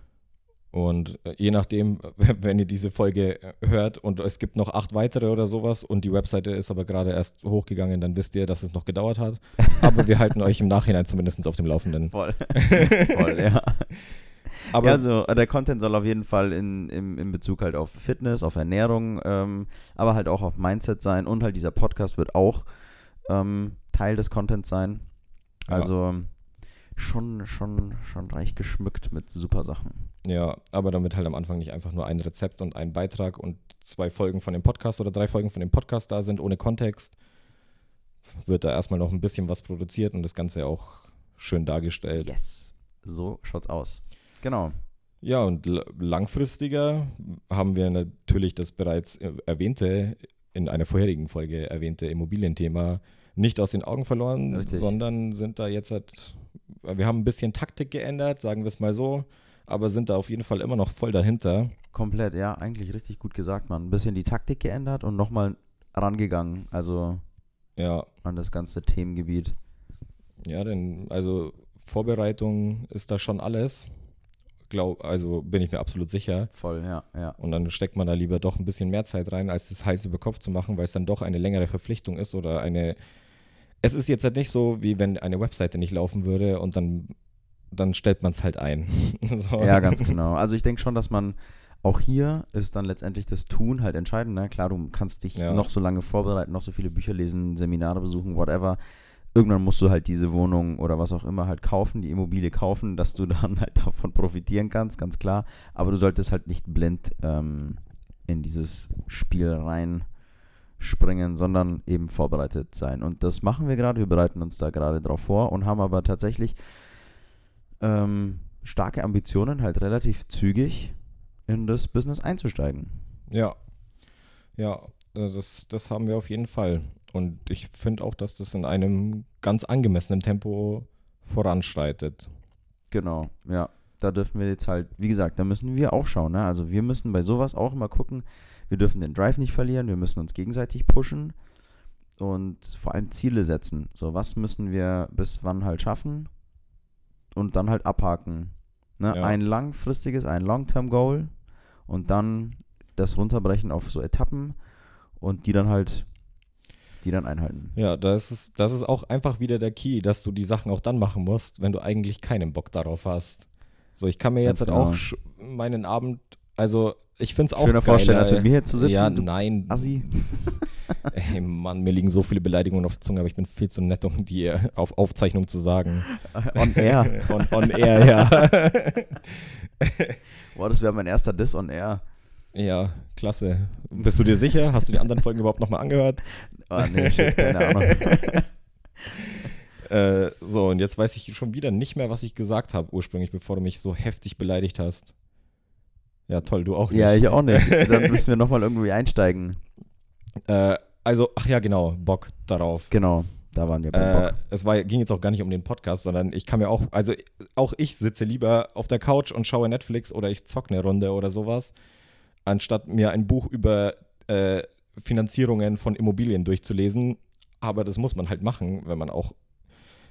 Und äh, je nachdem, [laughs] wenn ihr diese Folge äh, hört und es gibt noch acht weitere oder sowas und die Webseite ist aber gerade erst hochgegangen, dann wisst ihr, dass es noch gedauert hat. [laughs] Aber wir halten euch im Nachhinein zumindest auf dem Laufenden. Voll. [laughs] Voll, ja. Aber ja, also der Content soll auf jeden Fall in, in, in Bezug halt auf Fitness, auf Ernährung, ähm, aber halt auch auf Mindset sein und halt dieser Podcast wird auch ähm, Teil des Contents sein. Also schon, schon, schon reich geschmückt mit super Sachen. Ja, aber damit halt am Anfang nicht einfach nur ein Rezept und ein Beitrag und zwei Folgen von dem Podcast oder drei Folgen von dem Podcast da sind ohne Kontext, wird da erstmal noch ein bisschen was produziert und das Ganze auch schön dargestellt. Yes, so schaut's aus. Genau. Ja, und langfristiger haben wir natürlich das bereits erwähnte, in einer vorherigen Folge erwähnte Immobilienthema nicht aus den Augen verloren, Richtig. sondern sind da jetzt halt, wir haben ein bisschen Taktik geändert, sagen wir es mal so, aber sind da auf jeden Fall immer noch voll dahinter. Komplett, ja, eigentlich richtig gut gesagt, Mann. Ein bisschen die Taktik geändert und nochmal rangegangen, also Ja, an das ganze Themengebiet. ja, denn also Vorbereitung ist da schon alles. Glaub, also bin ich mir absolut sicher. Voll, ja, ja. Und dann steckt man da lieber doch ein bisschen mehr Zeit rein, als das heiß über Kopf zu machen, weil es dann doch eine längere Verpflichtung ist oder eine. Es ist jetzt halt nicht so, wie wenn eine Webseite nicht laufen würde und dann, dann stellt man es halt ein. [laughs] so. Ja, ganz genau. Also ich denke schon, dass man auch hier ist dann letztendlich das Tun halt entscheidend. Ne? Klar, du kannst dich Ja. noch so lange vorbereiten, noch so viele Bücher lesen, Seminare besuchen, whatever. Irgendwann musst du halt diese Wohnung oder was auch immer halt kaufen, die Immobilie kaufen, dass du [laughs] dann halt davon profitieren kannst, ganz klar. Aber du solltest halt nicht blind ähm, in dieses Spiel reinspringen, sondern eben vorbereitet sein. Und das machen wir gerade. Wir bereiten uns da gerade drauf vor und haben aber tatsächlich ähm, starke Ambitionen, halt relativ zügig in das Business einzusteigen. Ja. Ja, also das, das haben wir auf jeden Fall. Und ich finde auch, dass das in einem ganz angemessenen Tempo voranschreitet. Genau, ja. Da dürfen wir jetzt halt, wie gesagt, da müssen wir auch schauen. Ne? Also wir müssen bei sowas auch immer gucken, wir dürfen den Drive nicht verlieren, wir müssen uns gegenseitig pushen und vor allem Ziele setzen. So, was müssen wir bis wann halt schaffen und dann halt abhaken. Ne? Ja. Ein langfristiges, ein Long-Term-Goal und dann das runterbrechen auf so Etappen und die dann halt, die dann einhalten. Ja, das ist, das ist auch einfach wieder der Key, dass du die Sachen auch dann machen musst, wenn du eigentlich keinen Bock darauf hast. So, ich kann mir Ganz jetzt halt genau. auch meinen Abend, also ich finde es auch Schöner vorstellen, als mit mir hier zu sitzen. Ja, nein. Assi. [laughs] Ey, Mann, mir liegen so viele Beleidigungen auf der Zunge, aber ich bin viel zu nett, um die äh, auf Aufzeichnung zu sagen. [laughs] On air. [laughs] on, on air, ja. Boah, das wäre mein erster Diss on air. ja, klasse. Bist du dir sicher? Hast du die anderen Folgen überhaupt nochmal angehört? Ah, nee, shit, keine Ahnung. Äh, so, und jetzt weiß ich schon wieder nicht mehr, was ich gesagt habe ursprünglich, bevor du mich so heftig beleidigt hast. Ja, toll, du auch nicht. ja, ich auch nicht. [laughs] Dann müssen wir nochmal irgendwie einsteigen. Äh, also, ach ja, genau, Bock darauf. Genau, da waren wir beim Äh, Bock. es war, ging jetzt auch gar nicht um den Podcast, sondern ich kann mir auch, also auch ich sitze lieber auf der Couch und schaue Netflix oder ich zocke eine Runde oder sowas, anstatt mir ein Buch über äh, Finanzierungen von Immobilien durchzulesen. Aber das muss man halt machen, wenn man auch,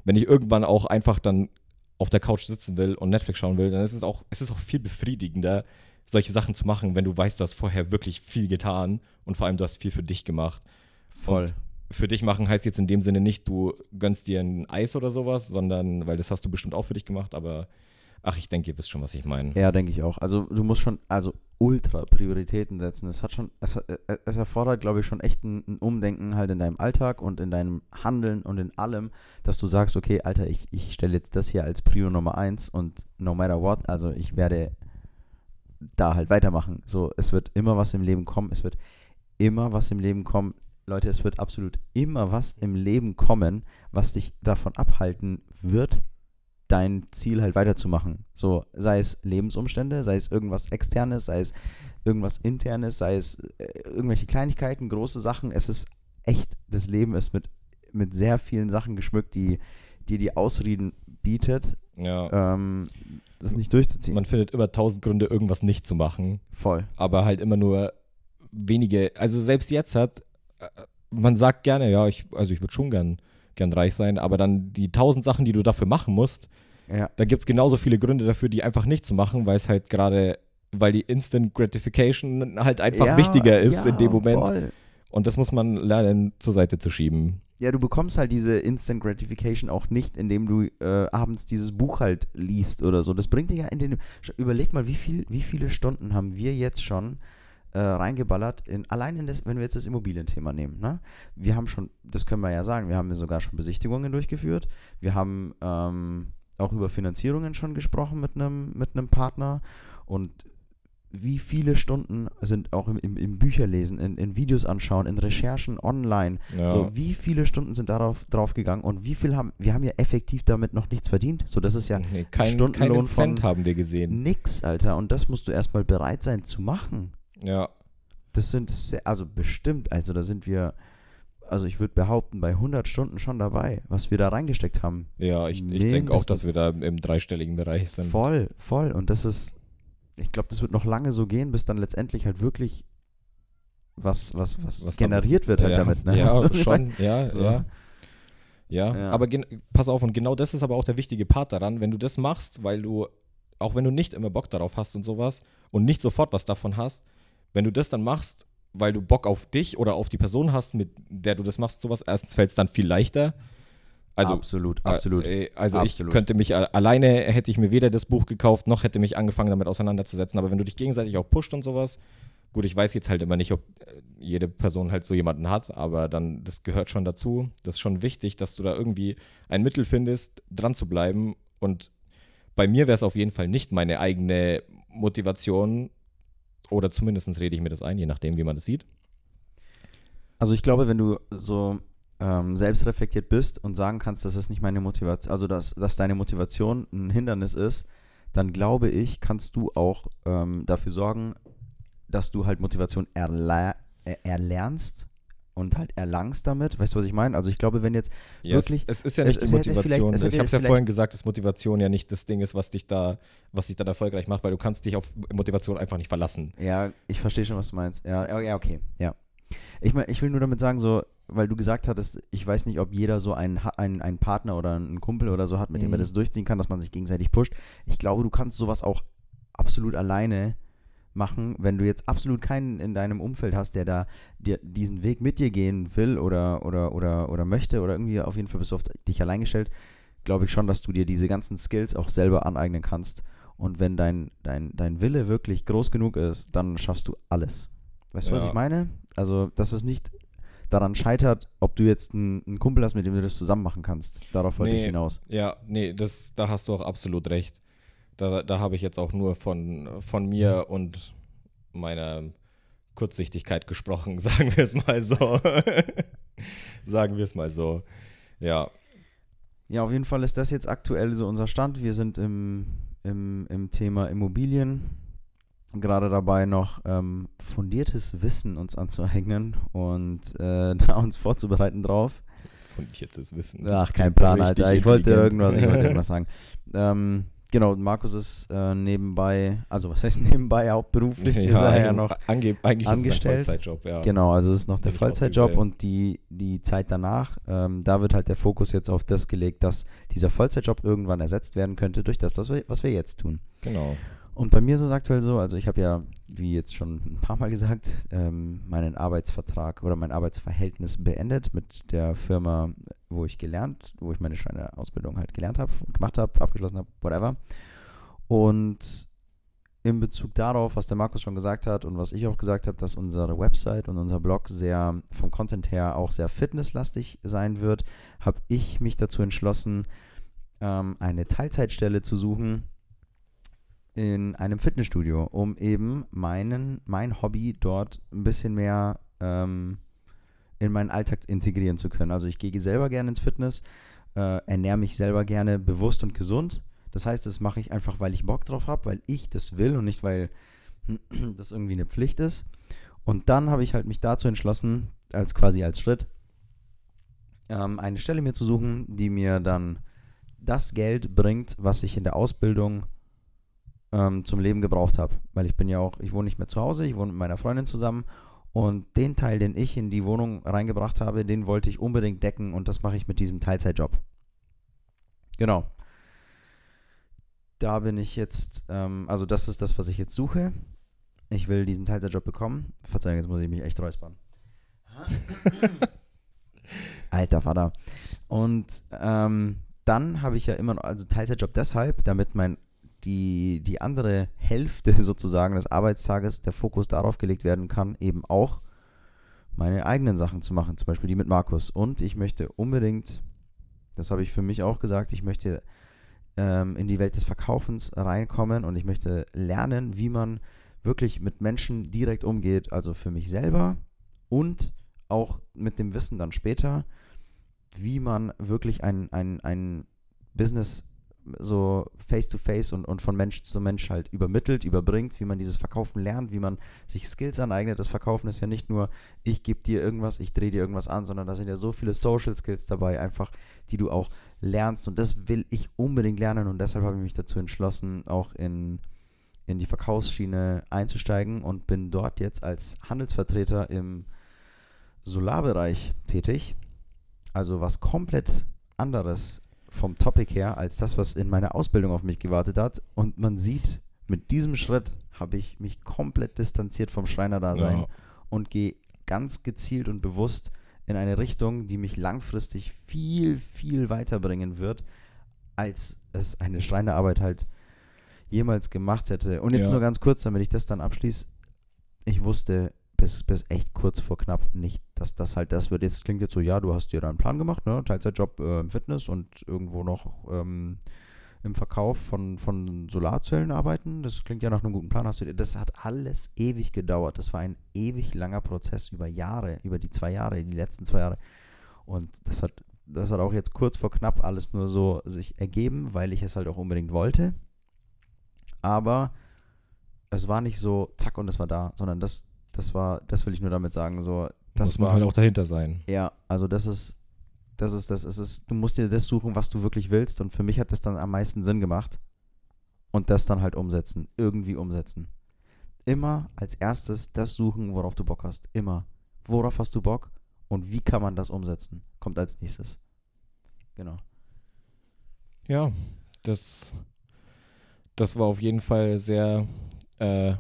wenn ich irgendwann auch einfach dann auf der Couch sitzen will und Netflix schauen will, dann ist es auch, es ist auch viel befriedigender, solche Sachen zu machen, wenn du weißt, du hast vorher wirklich viel getan und vor allem du hast viel für dich gemacht. Voll. Und für dich machen heißt jetzt in dem Sinne nicht, du gönnst dir ein Eis oder sowas, sondern, weil das hast du bestimmt auch für dich gemacht, aber ach, ich denke, ihr wisst schon, was ich meine. Ja, denke ich auch. Also du musst schon, also ultra Prioritäten setzen. Es hat schon, es, hat- äh, es erfordert, glaube ich, schon echt ein, ein Umdenken halt in deinem Alltag und in deinem Handeln und in allem, dass du sagst, okay, Alter, ich, ich stelle jetzt das hier als Prio Nummer eins und no matter what, also ich werde da halt weitermachen. So, es wird immer was im Leben kommen, es wird immer was im Leben kommen. Leute, es wird absolut immer was im Leben kommen, was dich davon abhalten wird, dein Ziel halt weiterzumachen. So, sei es Lebensumstände, sei es irgendwas externes, sei es irgendwas internes, sei es äh, irgendwelche Kleinigkeiten, große Sachen. Es ist echt, das Leben ist mit, mit sehr vielen Sachen geschmückt, die die, die Ausreden bietet, Ja. ähm, das nicht durchzuziehen. Man findet immer tausend Gründe, irgendwas nicht zu machen, Voll. aber halt immer nur wenige, also selbst jetzt hat, äh, man sagt gerne, ja, ich, also ich würde schon gern, gern reich sein, aber dann die tausend Sachen, die du dafür machen musst, Ja. da gibt es genauso viele Gründe dafür, die einfach nicht zu machen, weil es halt gerade, weil die Instant Gratification halt einfach Ja, wichtiger ist ja, in dem Moment. Voll. Und das muss man lernen, zur Seite zu schieben. Ja, du bekommst halt diese Instant Gratification auch nicht, indem du äh, abends dieses Buch halt liest oder so. Das bringt dir ja in den. Überleg mal, wie, viel, wie viele Stunden haben wir jetzt schon äh, reingeballert, in, allein in das, wenn wir jetzt das Immobilienthema nehmen. Ne? Wir haben schon, das können wir ja sagen, wir haben sogar schon Besichtigungen durchgeführt. Wir haben ähm, auch über Finanzierungen schon gesprochen mit einem mit einem Partner. Und wie viele Stunden sind auch im, im, im Bücherlesen, in, in Videos anschauen, in Recherchen online, Ja. so, wie viele Stunden sind darauf drauf gegangen und wie viel haben, wir haben ja effektiv damit noch nichts verdient. So, das ist ja nee, kein, Stundenlohn keinen Cent von- haben wir gesehen. nix, Alter. Und das musst du erstmal bereit sein zu machen. Ja. Das sind, sehr, also bestimmt, also da sind wir also ich würde behaupten, bei 100 Stunden schon dabei, was wir da reingesteckt haben. Ja, ich, ich denke auch, dass wir da im dreistelligen Bereich sind. Voll, voll. Und das ist, ich glaube, das wird noch lange so gehen, bis dann letztendlich halt wirklich was, was, was, Was generiert wird halt ja, damit. Ne? Ja, [laughs] ich schon, ja, So. ja. Ja, Ja. aber pass auf, und genau das ist aber auch der wichtige Part daran, wenn du das machst, weil du, auch wenn du nicht immer Bock darauf hast und sowas und nicht sofort was davon hast, wenn du das dann machst, weil du Bock auf dich oder auf die Person hast, mit der du das machst, sowas, erstens fällt es dann viel leichter. Also, absolut, absolut. Äh, also Absolut. ich könnte mich alleine hätte ich mir weder das Buch gekauft, noch hätte mich angefangen damit auseinanderzusetzen. Aber wenn du dich gegenseitig auch pusht und sowas, gut, ich weiß jetzt halt immer nicht, ob äh, jede Person halt so jemanden hat, aber dann, das gehört schon dazu. Das ist schon wichtig, dass du da irgendwie ein Mittel findest, dran zu bleiben. Und bei mir wäre es auf jeden Fall nicht meine eigene Motivation, oder zumindest rede ich mir das ein, je nachdem, wie man das sieht. Also ich glaube, wenn du so ähm, selbstreflektiert bist und sagen kannst, das ist nicht meine Motivation, also dass, dass deine Motivation ein Hindernis ist, dann glaube ich, kannst du auch ähm, dafür sorgen, dass du halt Motivation erler er erlernst und halt erlangst damit. Weißt du, was ich meine? Also ich glaube, wenn jetzt Ja, Wirklich, Es, es ist ja es- nicht es die Motivation. es ich habe es ja vorhin gesagt, dass Motivation ja nicht das Ding ist, was dich da, was dich dann erfolgreich macht, weil du kannst dich auf Motivation einfach nicht verlassen. Ja, ich verstehe schon, was du meinst. Ja, ja, ja, okay. Ja. Ich, mein, ich will nur damit sagen, so, weil du gesagt hattest, ich weiß nicht, ob jeder so einen, einen, einen Partner oder einen Kumpel oder so hat, mit dem er Mhm. das durchziehen kann, dass man sich gegenseitig pusht. Ich glaube, du kannst sowas auch absolut alleine machen, wenn du jetzt absolut keinen in deinem Umfeld hast, der da dir diesen Weg mit dir gehen will oder, oder, oder, oder möchte oder irgendwie auf jeden Fall bist du auf dich allein gestellt, glaube ich schon, dass du dir diese ganzen Skills auch selber aneignen kannst. Und wenn dein, dein, dein Wille wirklich groß genug ist, dann schaffst du alles. Weißt du, was Ja. ich meine? Also, dass es nicht daran scheitert, ob du jetzt einen, einen Kumpel hast, mit dem du das zusammen machen kannst. Darauf wollte ich Nee. hinaus. Ja, nee, das, da hast du auch absolut recht. Da, da habe ich jetzt auch nur von, von mir und meiner Kurzsichtigkeit gesprochen, [laughs] sagen wir es mal so. [laughs] sagen wir es mal so. Ja, Ja, auf jeden Fall ist das jetzt aktuell so unser Stand. Wir sind im, im, im Thema Immobilien gerade dabei, noch ähm, fundiertes Wissen uns anzueignen und äh, [laughs] da uns vorzubereiten drauf. fundiertes Wissen. Ach, kein Plan, Alter. Ich wollte irgendwas, ich wollte irgendwas sagen. [laughs] Ähm, genau, Markus ist äh, nebenbei, also was heißt [laughs] nebenbei, hauptberuflich ist er ja noch. ange eigentlich angestellt. ist Vollzeitjob, ja. Genau, also es ist noch der Vollzeitjob und die, die Zeit danach, ähm, da wird halt der Fokus jetzt auf das gelegt, dass dieser Vollzeitjob irgendwann ersetzt werden könnte durch das, das wir, was wir jetzt tun. Genau. Und bei mir ist es aktuell so, also ich habe ja, wie jetzt schon ein paar Mal gesagt, ähm, meinen Arbeitsvertrag oder mein Arbeitsverhältnis beendet mit der Firma, wo ich gelernt, wo ich meine Schreiner-Ausbildung halt gelernt habe, gemacht habe, abgeschlossen habe, whatever. Und in Bezug darauf, was der Markus schon gesagt hat und was ich auch gesagt habe, dass unsere Website und unser Blog sehr vom Content her auch sehr fitnesslastig sein wird, habe ich mich dazu entschlossen, ähm, eine Teilzeitstelle zu suchen in einem Fitnessstudio, um eben meinen, mein Hobby dort ein bisschen mehr ähm, in meinen Alltag integrieren zu können. Also ich gehe selber gerne ins Fitness, äh, ernähre mich selber gerne bewusst und gesund. Das heißt, das mache ich einfach, weil ich Bock drauf habe, weil ich das will und nicht, weil [clears throat] das irgendwie eine Pflicht ist. Und dann habe ich halt mich dazu entschlossen, als quasi als Schritt, ähm, eine Stelle mir zu suchen, die mir dann das Geld bringt, was ich in der Ausbildung ähm, zum Leben gebraucht habe. Weil ich bin ja auch, ich wohne nicht mehr zu Hause, ich wohne mit meiner Freundin zusammen und den Teil, den ich in die Wohnung reingebracht habe, den wollte ich unbedingt decken und das mache ich mit diesem Teilzeitjob. Genau. Da bin ich jetzt, ähm, also das ist das, was ich jetzt suche. Ich will diesen Teilzeitjob bekommen. Verzeihung, jetzt muss ich mich echt räuspern. [laughs] Alter Vater. Und ähm, dann habe ich ja immer noch, also Teilzeitjob deshalb, damit mein die, die andere Hälfte [laughs] sozusagen des Arbeitstages der Fokus darauf gelegt werden kann, eben auch meine eigenen Sachen zu machen, zum Beispiel die mit Markus. Und ich möchte unbedingt, das habe ich für mich auch gesagt, ich möchte ähm, in die Welt des Verkaufens reinkommen und ich möchte lernen, wie man wirklich mit Menschen direkt umgeht, also für mich selber und auch mit dem Wissen dann später, wie man wirklich ein, ein, ein Business so face to face und, und von Mensch zu Mensch halt übermittelt, überbringt, wie man dieses Verkaufen lernt, wie man sich Skills aneignet. Das Verkaufen ist ja nicht nur, ich gebe dir irgendwas, ich drehe dir irgendwas an, sondern da sind ja so viele Social Skills dabei, einfach, die du auch lernst. Und das will ich unbedingt lernen und deshalb habe ich mich dazu entschlossen, auch in, in die Verkaufsschiene einzusteigen und bin dort jetzt als Handelsvertreter im Solarbereich tätig. Also was komplett anderes vom Topic her als das, was in meiner Ausbildung auf mich gewartet hat. Und man sieht, mit diesem Schritt habe ich mich komplett distanziert vom Schreinerdasein Ja. und gehe ganz gezielt und bewusst in eine Richtung, die mich langfristig viel, viel weiterbringen wird, als es eine Schreinerarbeit halt jemals gemacht hätte. Und jetzt Ja. nur ganz kurz, damit ich das dann abschließe. Ich wusste bis, bis echt kurz vor knapp nicht, dass das halt das wird. Jetzt klingt jetzt so, ja, du hast dir da einen Plan gemacht, ne? Teilzeitjob äh, im Fitness und irgendwo noch ähm, im Verkauf von, von Solarzellen arbeiten. Das klingt ja nach einem guten Plan. Hast du dir, das hat alles ewig gedauert. Das war ein ewig langer Prozess über Jahre, über die zwei Jahre, die letzten zwei Jahre. Und das hat, das hat auch jetzt kurz vor knapp alles nur so sich ergeben, weil ich es halt auch unbedingt wollte. Aber es war nicht so, zack, und es war da, sondern das, das war, das will ich nur damit sagen, so, das Muss man war halt auch dahinter sein. ja, also das ist, das ist, das ist, es. du musst dir das suchen, was du wirklich willst. Und für mich hat das dann am meisten Sinn gemacht. Und das dann halt umsetzen, irgendwie umsetzen. Immer als erstes das suchen, worauf du Bock hast. Immer. Worauf hast du Bock und wie kann man das umsetzen? Kommt als nächstes. Genau. Ja, das, das war auf jeden Fall sehr äh,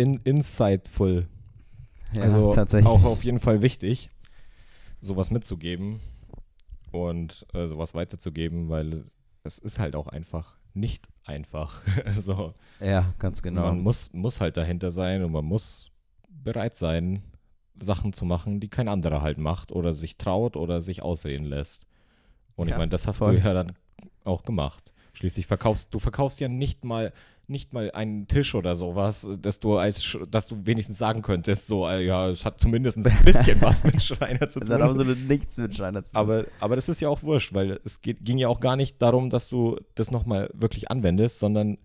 in, insightful. Ja, also tatsächlich. auch auf jeden Fall wichtig, sowas mitzugeben und äh, sowas weiterzugeben, weil es ist halt auch einfach nicht einfach. [laughs] also ja, ganz genau. man muss, muss halt dahinter sein und man muss bereit sein, Sachen zu machen, die kein anderer halt macht oder sich traut oder sich aussehen lässt. Und Ja, ich meine, das hast voll. du ja dann auch gemacht. Schließlich verkaufst du verkaufst ja nicht mal nicht mal einen Tisch oder sowas, dass du als dass du wenigstens sagen könntest, so äh, ja, es hat zumindest ein bisschen [laughs] was mit Schreiner zu das hat tun. absolut nichts mit Schreiner zu tun. Aber, aber das ist ja auch wurscht, weil es geht, ging ja auch gar nicht darum, dass du das nochmal wirklich anwendest, sondern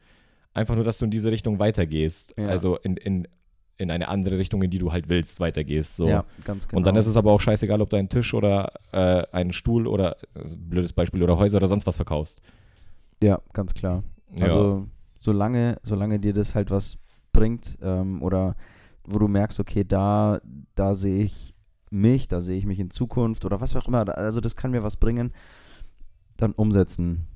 einfach nur, dass du in diese Richtung weitergehst. Ja. Also in, in, in eine andere Richtung, in die du halt willst, weitergehst. So. Ja, ganz genau. Und dann ist es aber auch scheißegal, ob du einen Tisch oder äh, einen Stuhl oder, also blödes Beispiel, oder Häuser oder sonst was verkaufst. Ja, ganz klar. Ja. Also solange, solange dir das halt was bringt ähm, oder wo du merkst, okay, da, da sehe ich mich, da sehe ich mich in Zukunft oder was auch immer, also das kann mir was bringen, dann umsetzen.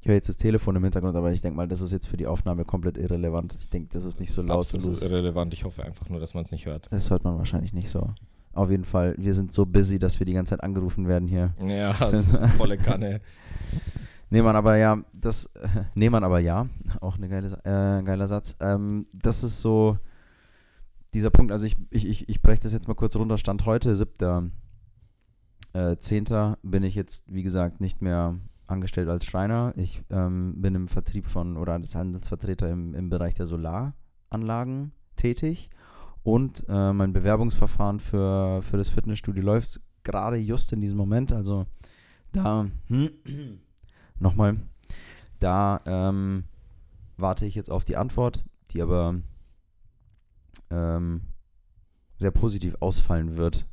Ich höre jetzt das Telefon im Hintergrund, aber ich denke mal, das ist jetzt für die Aufnahme komplett irrelevant. Ich denke, das ist nicht so ist laut. absolut Das, ist, irrelevant. Ich hoffe einfach nur, dass man es nicht hört. das hört man wahrscheinlich nicht so. Auf jeden Fall, wir sind so busy, dass wir die ganze Zeit angerufen werden hier. Ja, [laughs] das ist volle Kanne. Nee, man, aber ja, das, [laughs] äh, man, aber ja, auch eine geile, äh, geiler Satz. Ähm, das ist so dieser Punkt, also ich, ich, ich, ich breche das jetzt mal kurz runter, Stand heute, 7. Äh, 10. bin ich jetzt, wie gesagt, nicht mehr angestellt als Schreiner. Ich ähm, bin im Vertrieb von, oder als Handelsvertreter im, im Bereich der Solaranlagen tätig und äh, mein Bewerbungsverfahren für, für das Fitnessstudio läuft gerade just in diesem Moment, also da nochmal. Da ähm, warte ich jetzt auf die Antwort, die aber ähm, sehr positiv ausfallen wird,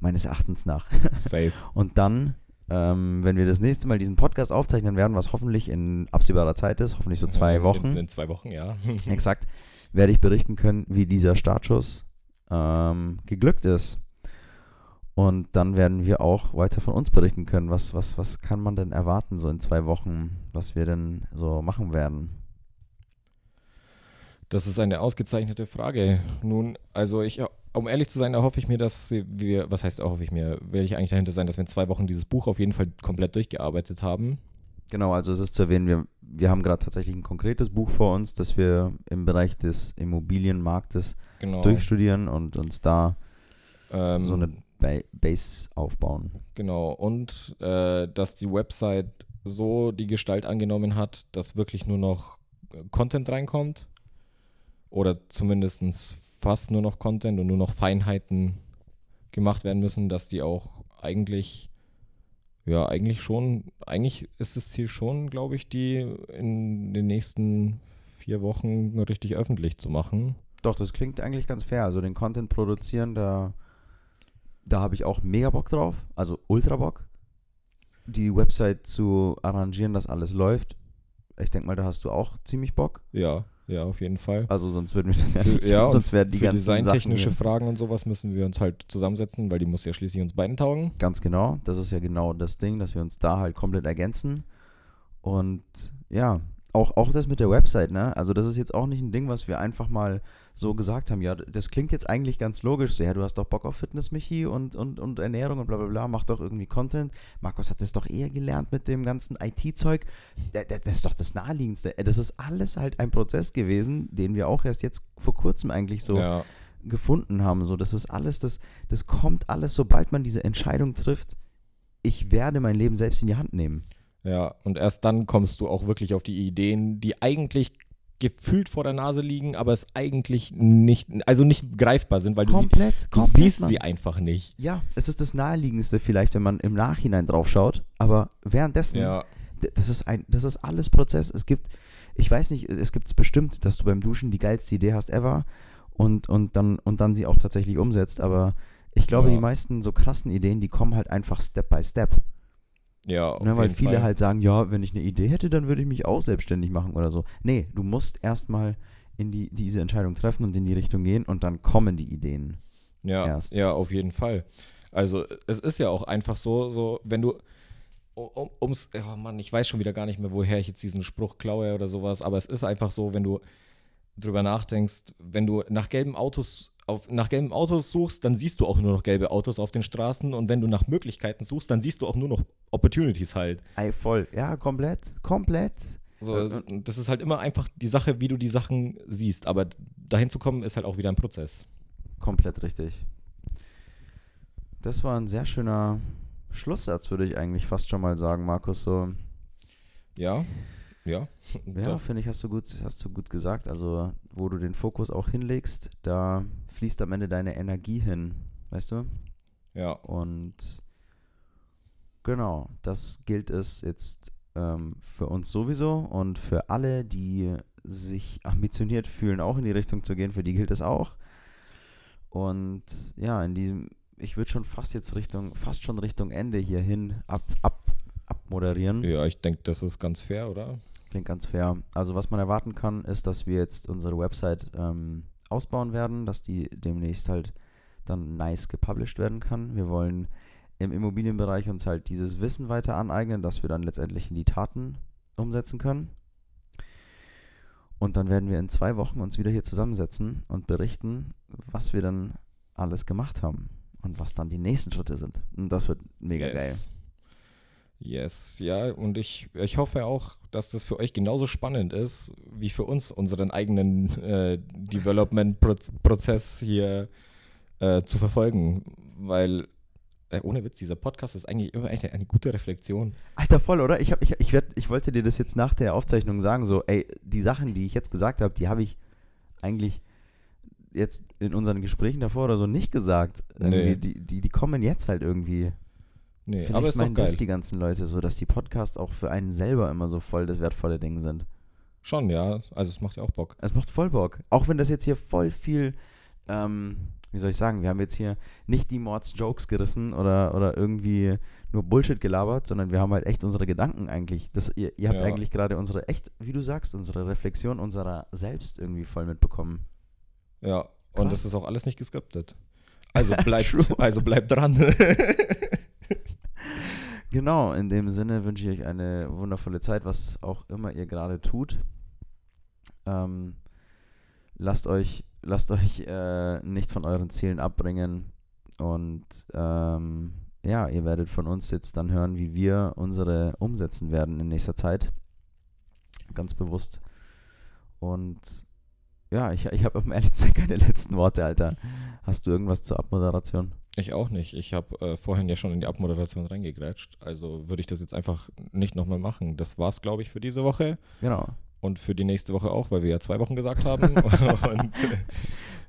meines Erachtens nach. [laughs] Safe. Und dann, ähm, wenn wir das nächste Mal diesen Podcast aufzeichnen werden, was hoffentlich in absehbarer Zeit ist, hoffentlich so zwei Wochen, In, in zwei Wochen, ja. [laughs] exakt, werde ich berichten können, wie dieser Startschuss ähm, geglückt ist. Und dann werden wir auch weiter von uns berichten können. Was, was, was kann man denn erwarten, so in zwei Wochen, was wir denn so machen werden? Das ist eine ausgezeichnete Frage. Nun, also ich, um ehrlich zu sein, erhoffe ich mir, dass wir, was heißt erhoffe ich mir, will ich eigentlich dahinter sein, dass wir in zwei Wochen dieses Buch auf jeden Fall komplett durchgearbeitet haben. Genau, also es ist zu erwähnen, wir, wir haben gerade tatsächlich ein konkretes Buch vor uns, das wir im Bereich des Immobilienmarktes Genau. durchstudieren und uns da ähm, so eine Base aufbauen. Genau. Und äh, dass die Website so die Gestalt angenommen hat, dass wirklich nur noch äh, Content reinkommt. Oder zumindest fast nur noch Content und nur noch Feinheiten gemacht werden müssen, dass die auch eigentlich Ja, eigentlich schon. Eigentlich ist das Ziel schon, glaube ich, die in den nächsten vier Wochen richtig öffentlich zu machen. Doch, das klingt eigentlich ganz fair. Also den Content produzieren, da, da habe ich auch mega Bock drauf. Also ultra Bock. Die Website zu arrangieren, dass alles läuft. Ich denke mal, da hast du auch ziemlich Bock. Ja, ja, auf jeden Fall. Also sonst würden wir das ja Für- nicht. ja, sonst werden die Für ganzen designtechnische Fragen und sowas müssen wir uns halt zusammensetzen, weil die muss ja schließlich uns beiden taugen. Ganz genau. Das ist ja genau das Ding, dass wir uns da halt komplett ergänzen. Und ja, auch, auch das mit der Website, ne? Also das ist jetzt auch nicht ein Ding, was wir einfach mal so gesagt haben. Ja, das klingt jetzt eigentlich ganz logisch. So, ja, du hast doch Bock auf Fitness, Michi, und, und, und Ernährung und bla bla bla, mach doch irgendwie Content. Markus hat das doch eher gelernt mit dem ganzen IT-Zeug. Das, das ist doch das Naheliegendste. Das ist alles halt ein Prozess gewesen, den wir auch erst jetzt vor kurzem eigentlich so Ja, gefunden haben. So, das ist alles, das, das kommt alles, sobald man diese Entscheidung trifft, ich werde mein Leben selbst in die Hand nehmen. Ja. Und erst dann kommst du auch wirklich auf die Ideen, die eigentlich gefühlt vor der Nase liegen, aber es eigentlich nicht, also nicht greifbar sind, weil du, sie, komplett, du komplett, siehst Mann. sie einfach nicht. Ja, es ist das Naheliegendste vielleicht, wenn man im Nachhinein drauf schaut, aber währenddessen, Ja, das ist ein, das ist alles Prozess. Es gibt, ich weiß nicht, es gibt es bestimmt, dass du beim Duschen die geilste Idee hast ever und, und, dann, und dann sie auch tatsächlich umsetzt, aber ich glaube, Ja. die meisten so krassen Ideen, die kommen halt einfach Step by Step. Ja, Ne, weil viele Fall. halt sagen, ja, wenn ich eine Idee hätte, dann würde ich mich auch selbstständig machen oder so. Nee, du musst erstmal in die, diese Entscheidung treffen und in die Richtung gehen und dann kommen die Ideen. Ja, erst. ja, auf jeden Fall. Also es ist ja auch einfach so, so wenn du um, ums, oh Mann, ich weiß schon wieder gar nicht mehr, woher ich jetzt diesen Spruch klaue oder sowas, aber es ist einfach so, wenn du drüber nachdenkst, wenn du nach gelben Autos auf, nach gelben Autos suchst, dann siehst du auch nur noch gelbe Autos auf den Straßen und wenn du nach Möglichkeiten suchst, dann siehst du auch nur noch Opportunities halt. Ey, voll. Ja, komplett. Komplett. So, das ist halt immer einfach die Sache, wie du die Sachen siehst, aber dahin zu kommen ist halt auch wieder ein Prozess. Komplett richtig. Das war ein sehr schöner Schlusssatz, würde ich eigentlich fast schon mal sagen, Markus. So, Ja, ja. ja, finde ich, hast du, gut, hast du gut gesagt. Also, wo du den Fokus auch hinlegst, da fließt am Ende deine Energie hin. Weißt du? ja. Und genau, das gilt es jetzt ähm, für uns sowieso und für alle, die sich ambitioniert fühlen, auch in die Richtung zu gehen, für die gilt es auch. Und ja, in diesem, ich würde schon fast jetzt Richtung, fast schon Richtung Ende hierhin ab, ab, abmoderieren. Ja, ich denke, das ist ganz fair, oder? Klingt ganz fair. Also was man erwarten kann, ist, dass wir jetzt unsere Website ähm, ausbauen werden, dass die demnächst halt dann nice gepublished werden kann. Wir wollen im Immobilienbereich uns halt dieses Wissen weiter aneignen, dass wir dann letztendlich in die Taten umsetzen können. Und dann werden wir in zwei Wochen uns wieder hier zusammensetzen und berichten, was wir dann alles gemacht haben und was dann die nächsten Schritte sind. Und das wird mega geil. Yes. Ja, und ich, ich hoffe auch, dass das für euch genauso spannend ist, wie für uns unseren eigenen äh, Development-Prozess hier äh, zu verfolgen. Weil, äh, ohne Witz, dieser Podcast ist eigentlich immer eine, eine gute Reflexion. Alter, voll, oder? Ich, hab, ich, ich, werd, ich wollte dir das jetzt nach der Aufzeichnung sagen, so, ey, die Sachen, die ich jetzt gesagt habe, die habe ich eigentlich jetzt in unseren Gesprächen davor oder so nicht gesagt. Nee. Irgendwie, Die, die, die kommen jetzt halt irgendwie. Nee, Vielleicht aber ist doch meinen geil. das die ganzen Leute so, dass die Podcasts auch für einen selber immer so voll das wertvolle Ding sind. Schon, ja. Also es macht ja auch Bock. Es macht voll Bock. Auch wenn das jetzt hier voll viel, ähm, wie soll ich sagen, wir haben jetzt hier nicht die Mords-Jokes gerissen oder, oder irgendwie nur Bullshit gelabert, sondern wir haben halt echt unsere Gedanken eigentlich. Das, ihr, ihr habt Ja. eigentlich gerade unsere, echt, wie du sagst, unsere Reflexion unserer selbst irgendwie voll mitbekommen. Ja, Krass. und das ist auch alles nicht geskriptet. Also [laughs] bleibt, also bleibt dran. [laughs] Genau, in dem Sinne wünsche ich euch eine wundervolle Zeit, was auch immer ihr gerade tut. Ähm, lasst euch, lasst euch äh, nicht von euren Zielen abbringen und ähm, ja, ihr werdet von uns jetzt dann hören, wie wir unsere umsetzen werden in nächster Zeit. Ganz bewusst. Und ja, ich, ich habe um ehrlich sein keine letzten Worte, Alter. Hast du irgendwas zur Abmoderation? Ich auch nicht. Ich habe äh, vorhin ja schon in die Abmoderation reingegrätscht. Also würde ich das jetzt einfach nicht nochmal machen. Das war's, glaube ich, für diese Woche. Genau. Und für die nächste Woche auch, weil wir ja zwei Wochen gesagt haben. [laughs] und äh,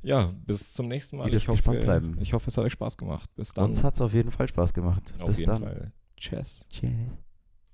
ja, bis zum nächsten Mal. Ihr Ich hoffe, gespannt bleiben. ich hoffe, es hat euch Spaß gemacht. Bis dann. Uns hat es auf jeden Fall Spaß gemacht. Auf Bis jeden dann. Fall. Tschüss. Tschüss.